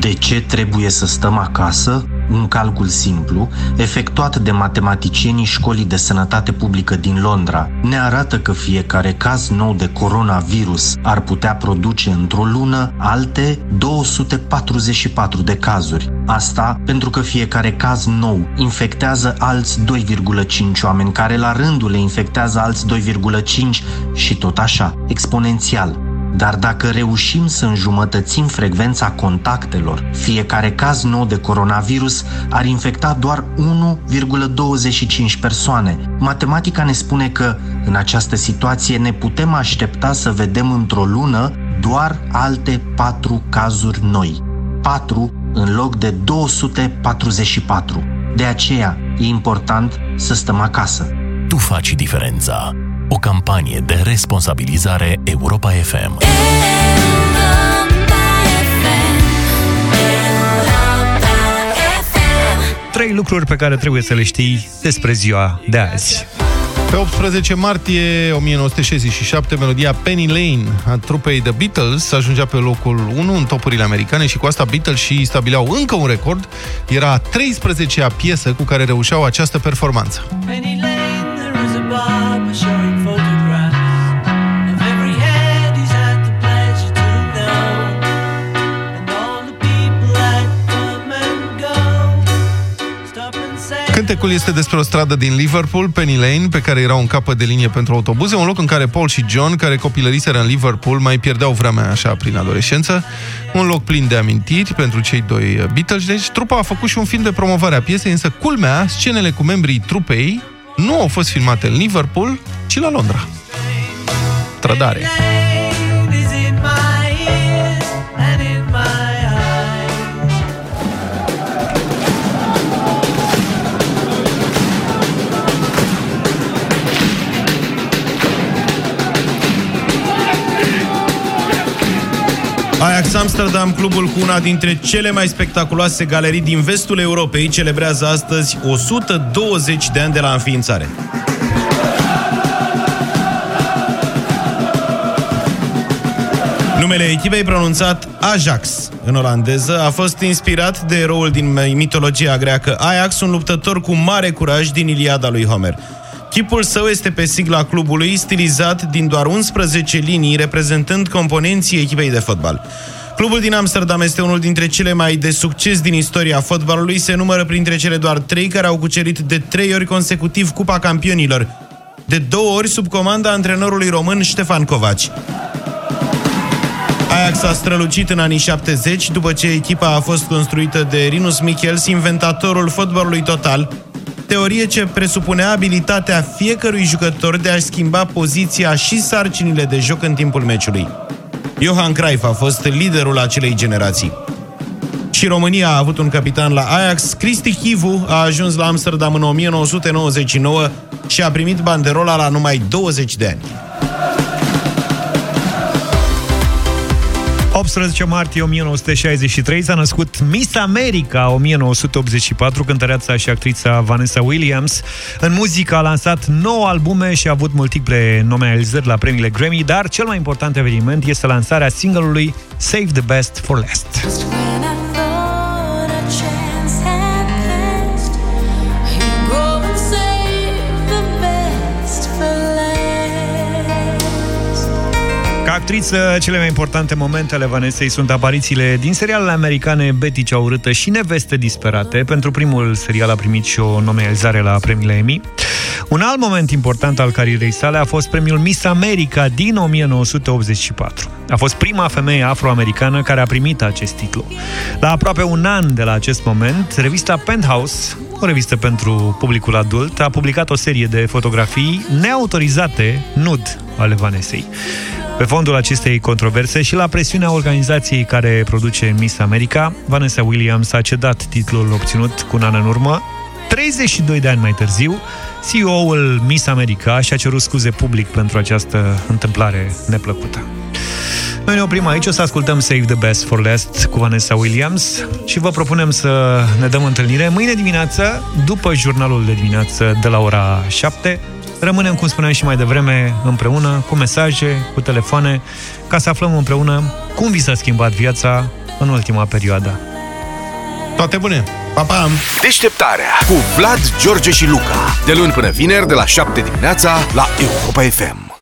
Speaker 18: De ce trebuie să stăm acasă? Un calcul simplu, efectuat de matematicienii Școlii de Sănătate Publică din Londra, ne arată că fiecare caz nou de coronavirus ar putea produce într-o lună alte 244 de cazuri. Asta pentru că fiecare caz nou infectează alți 2,5 oameni, care la rândul le infectează alți 2,5 și tot așa, exponențial. Dar dacă reușim să înjumătățim frecvența contactelor, fiecare caz nou de coronavirus ar infecta doar 1,25 persoane. Matematica ne spune că, în această situație, ne putem aștepta să vedem într-o lună doar alte 4 cazuri noi. 4 în loc de 244. De aceea, e important să stăm acasă.
Speaker 19: Tu faci diferența. O campanie de responsabilizare Europa FM.
Speaker 1: Trei lucruri pe care trebuie să le știi despre ziua de azi.
Speaker 2: Pe 18 martie 1967, melodia Penny Lane a trupei The Beatles ajungea pe locul 1 în topurile americane și cu asta Beatles și stabileau încă un record. Era a 13-a piesă cu care reușeau această performanță. Penny Lane, Cântecul este despre o stradă din Liverpool, Penny Lane, pe care era un capăt de linie pentru autobuze, un loc în care Paul și John, care copilăriseră în Liverpool, mai pierdeau vremea așa prin adolescență, un loc plin de amintiri pentru cei doi Beatles. Deci trupa a făcut și un film de promovare a piesei, însă culmea, scenele cu membrii trupei nu au fost filmate în Liverpool, ci la Londra. Trădare.
Speaker 4: Ajax Amsterdam, clubul cu una dintre cele mai spectaculoase galerii din vestul Europei, celebrează astăzi 120 de ani de la înființare. Numele echipei pronunțat Ajax în olandeză a fost inspirat de eroul din mitologia greacă Ajax, un luptător cu mare curaj din Iliada lui Homer. Chipul său este pe sigla clubului, stilizat din doar 11 linii, reprezentând componenții echipei de fotbal. Clubul din Amsterdam este unul dintre cele mai de succes din istoria fotbalului, se numără printre cele doar trei care au cucerit de trei ori consecutiv Cupa Campionilor, de două ori sub comanda antrenorului român Ștefan Covaci. Ajax a strălucit în anii 70 după ce echipa a fost construită de Rinus Michels, inventatorul fotbalului total, teorie ce presupunea abilitatea fiecărui jucător de a-și schimba poziția și sarcinile de joc în timpul meciului. Johan Cruyff a fost liderul acelei generații. Și România a avut un capitan la Ajax. Cristi Chivu a ajuns la Amsterdam în 1999 și a primit banderola la numai 20 de ani.
Speaker 1: 18 martie 1963 s-a născut Miss America 1984, cântăreața și actrița Vanessa Williams. În muzică a lansat 9 albume și a avut multiple nominalizări la premiile Grammy, dar cel mai important eveniment este lansarea single-ului Save the Best for Last. Actriță, cele mai importante momente ale Vanesei sunt aparițiile din serialele americane Betty cea urâtă și Neveste disperate. Pentru primul serial a primit și o nominalizare la premiile Emmy. Un alt moment important al carierei sale a fost premiul Miss America din 1984. A fost prima femeie afroamericană care a primit acest titlu. La aproape un an de la acest moment, revista Penthouse, o revistă pentru publicul adult, a publicat o serie de fotografii neautorizate, nud, ale Vanesei. Pe fondul acestei controverse și la presiunea organizației care produce Miss America, Vanessa Williams a cedat titlul obținut cu un an în urmă. 32 de ani mai târziu, CEO-ul Miss America și-a cerut scuze public pentru această întâmplare neplăcută. Noi ne oprim aici, o să ascultăm Save the Best for Last cu Vanessa Williams și vă propunem să ne dăm întâlnire mâine dimineață, după jurnalul de dimineață de la ora 7, Rămânem, cum spuneam și mai devreme, împreună, cu mesaje, cu telefoane, ca să aflăm împreună cum vi s-a schimbat viața în ultima perioadă.
Speaker 2: Toate bune! Pa, pa!
Speaker 11: Deșteptarea cu Vlad, George și Luca. De luni până vineri, de la 7 dimineața, la Europa FM.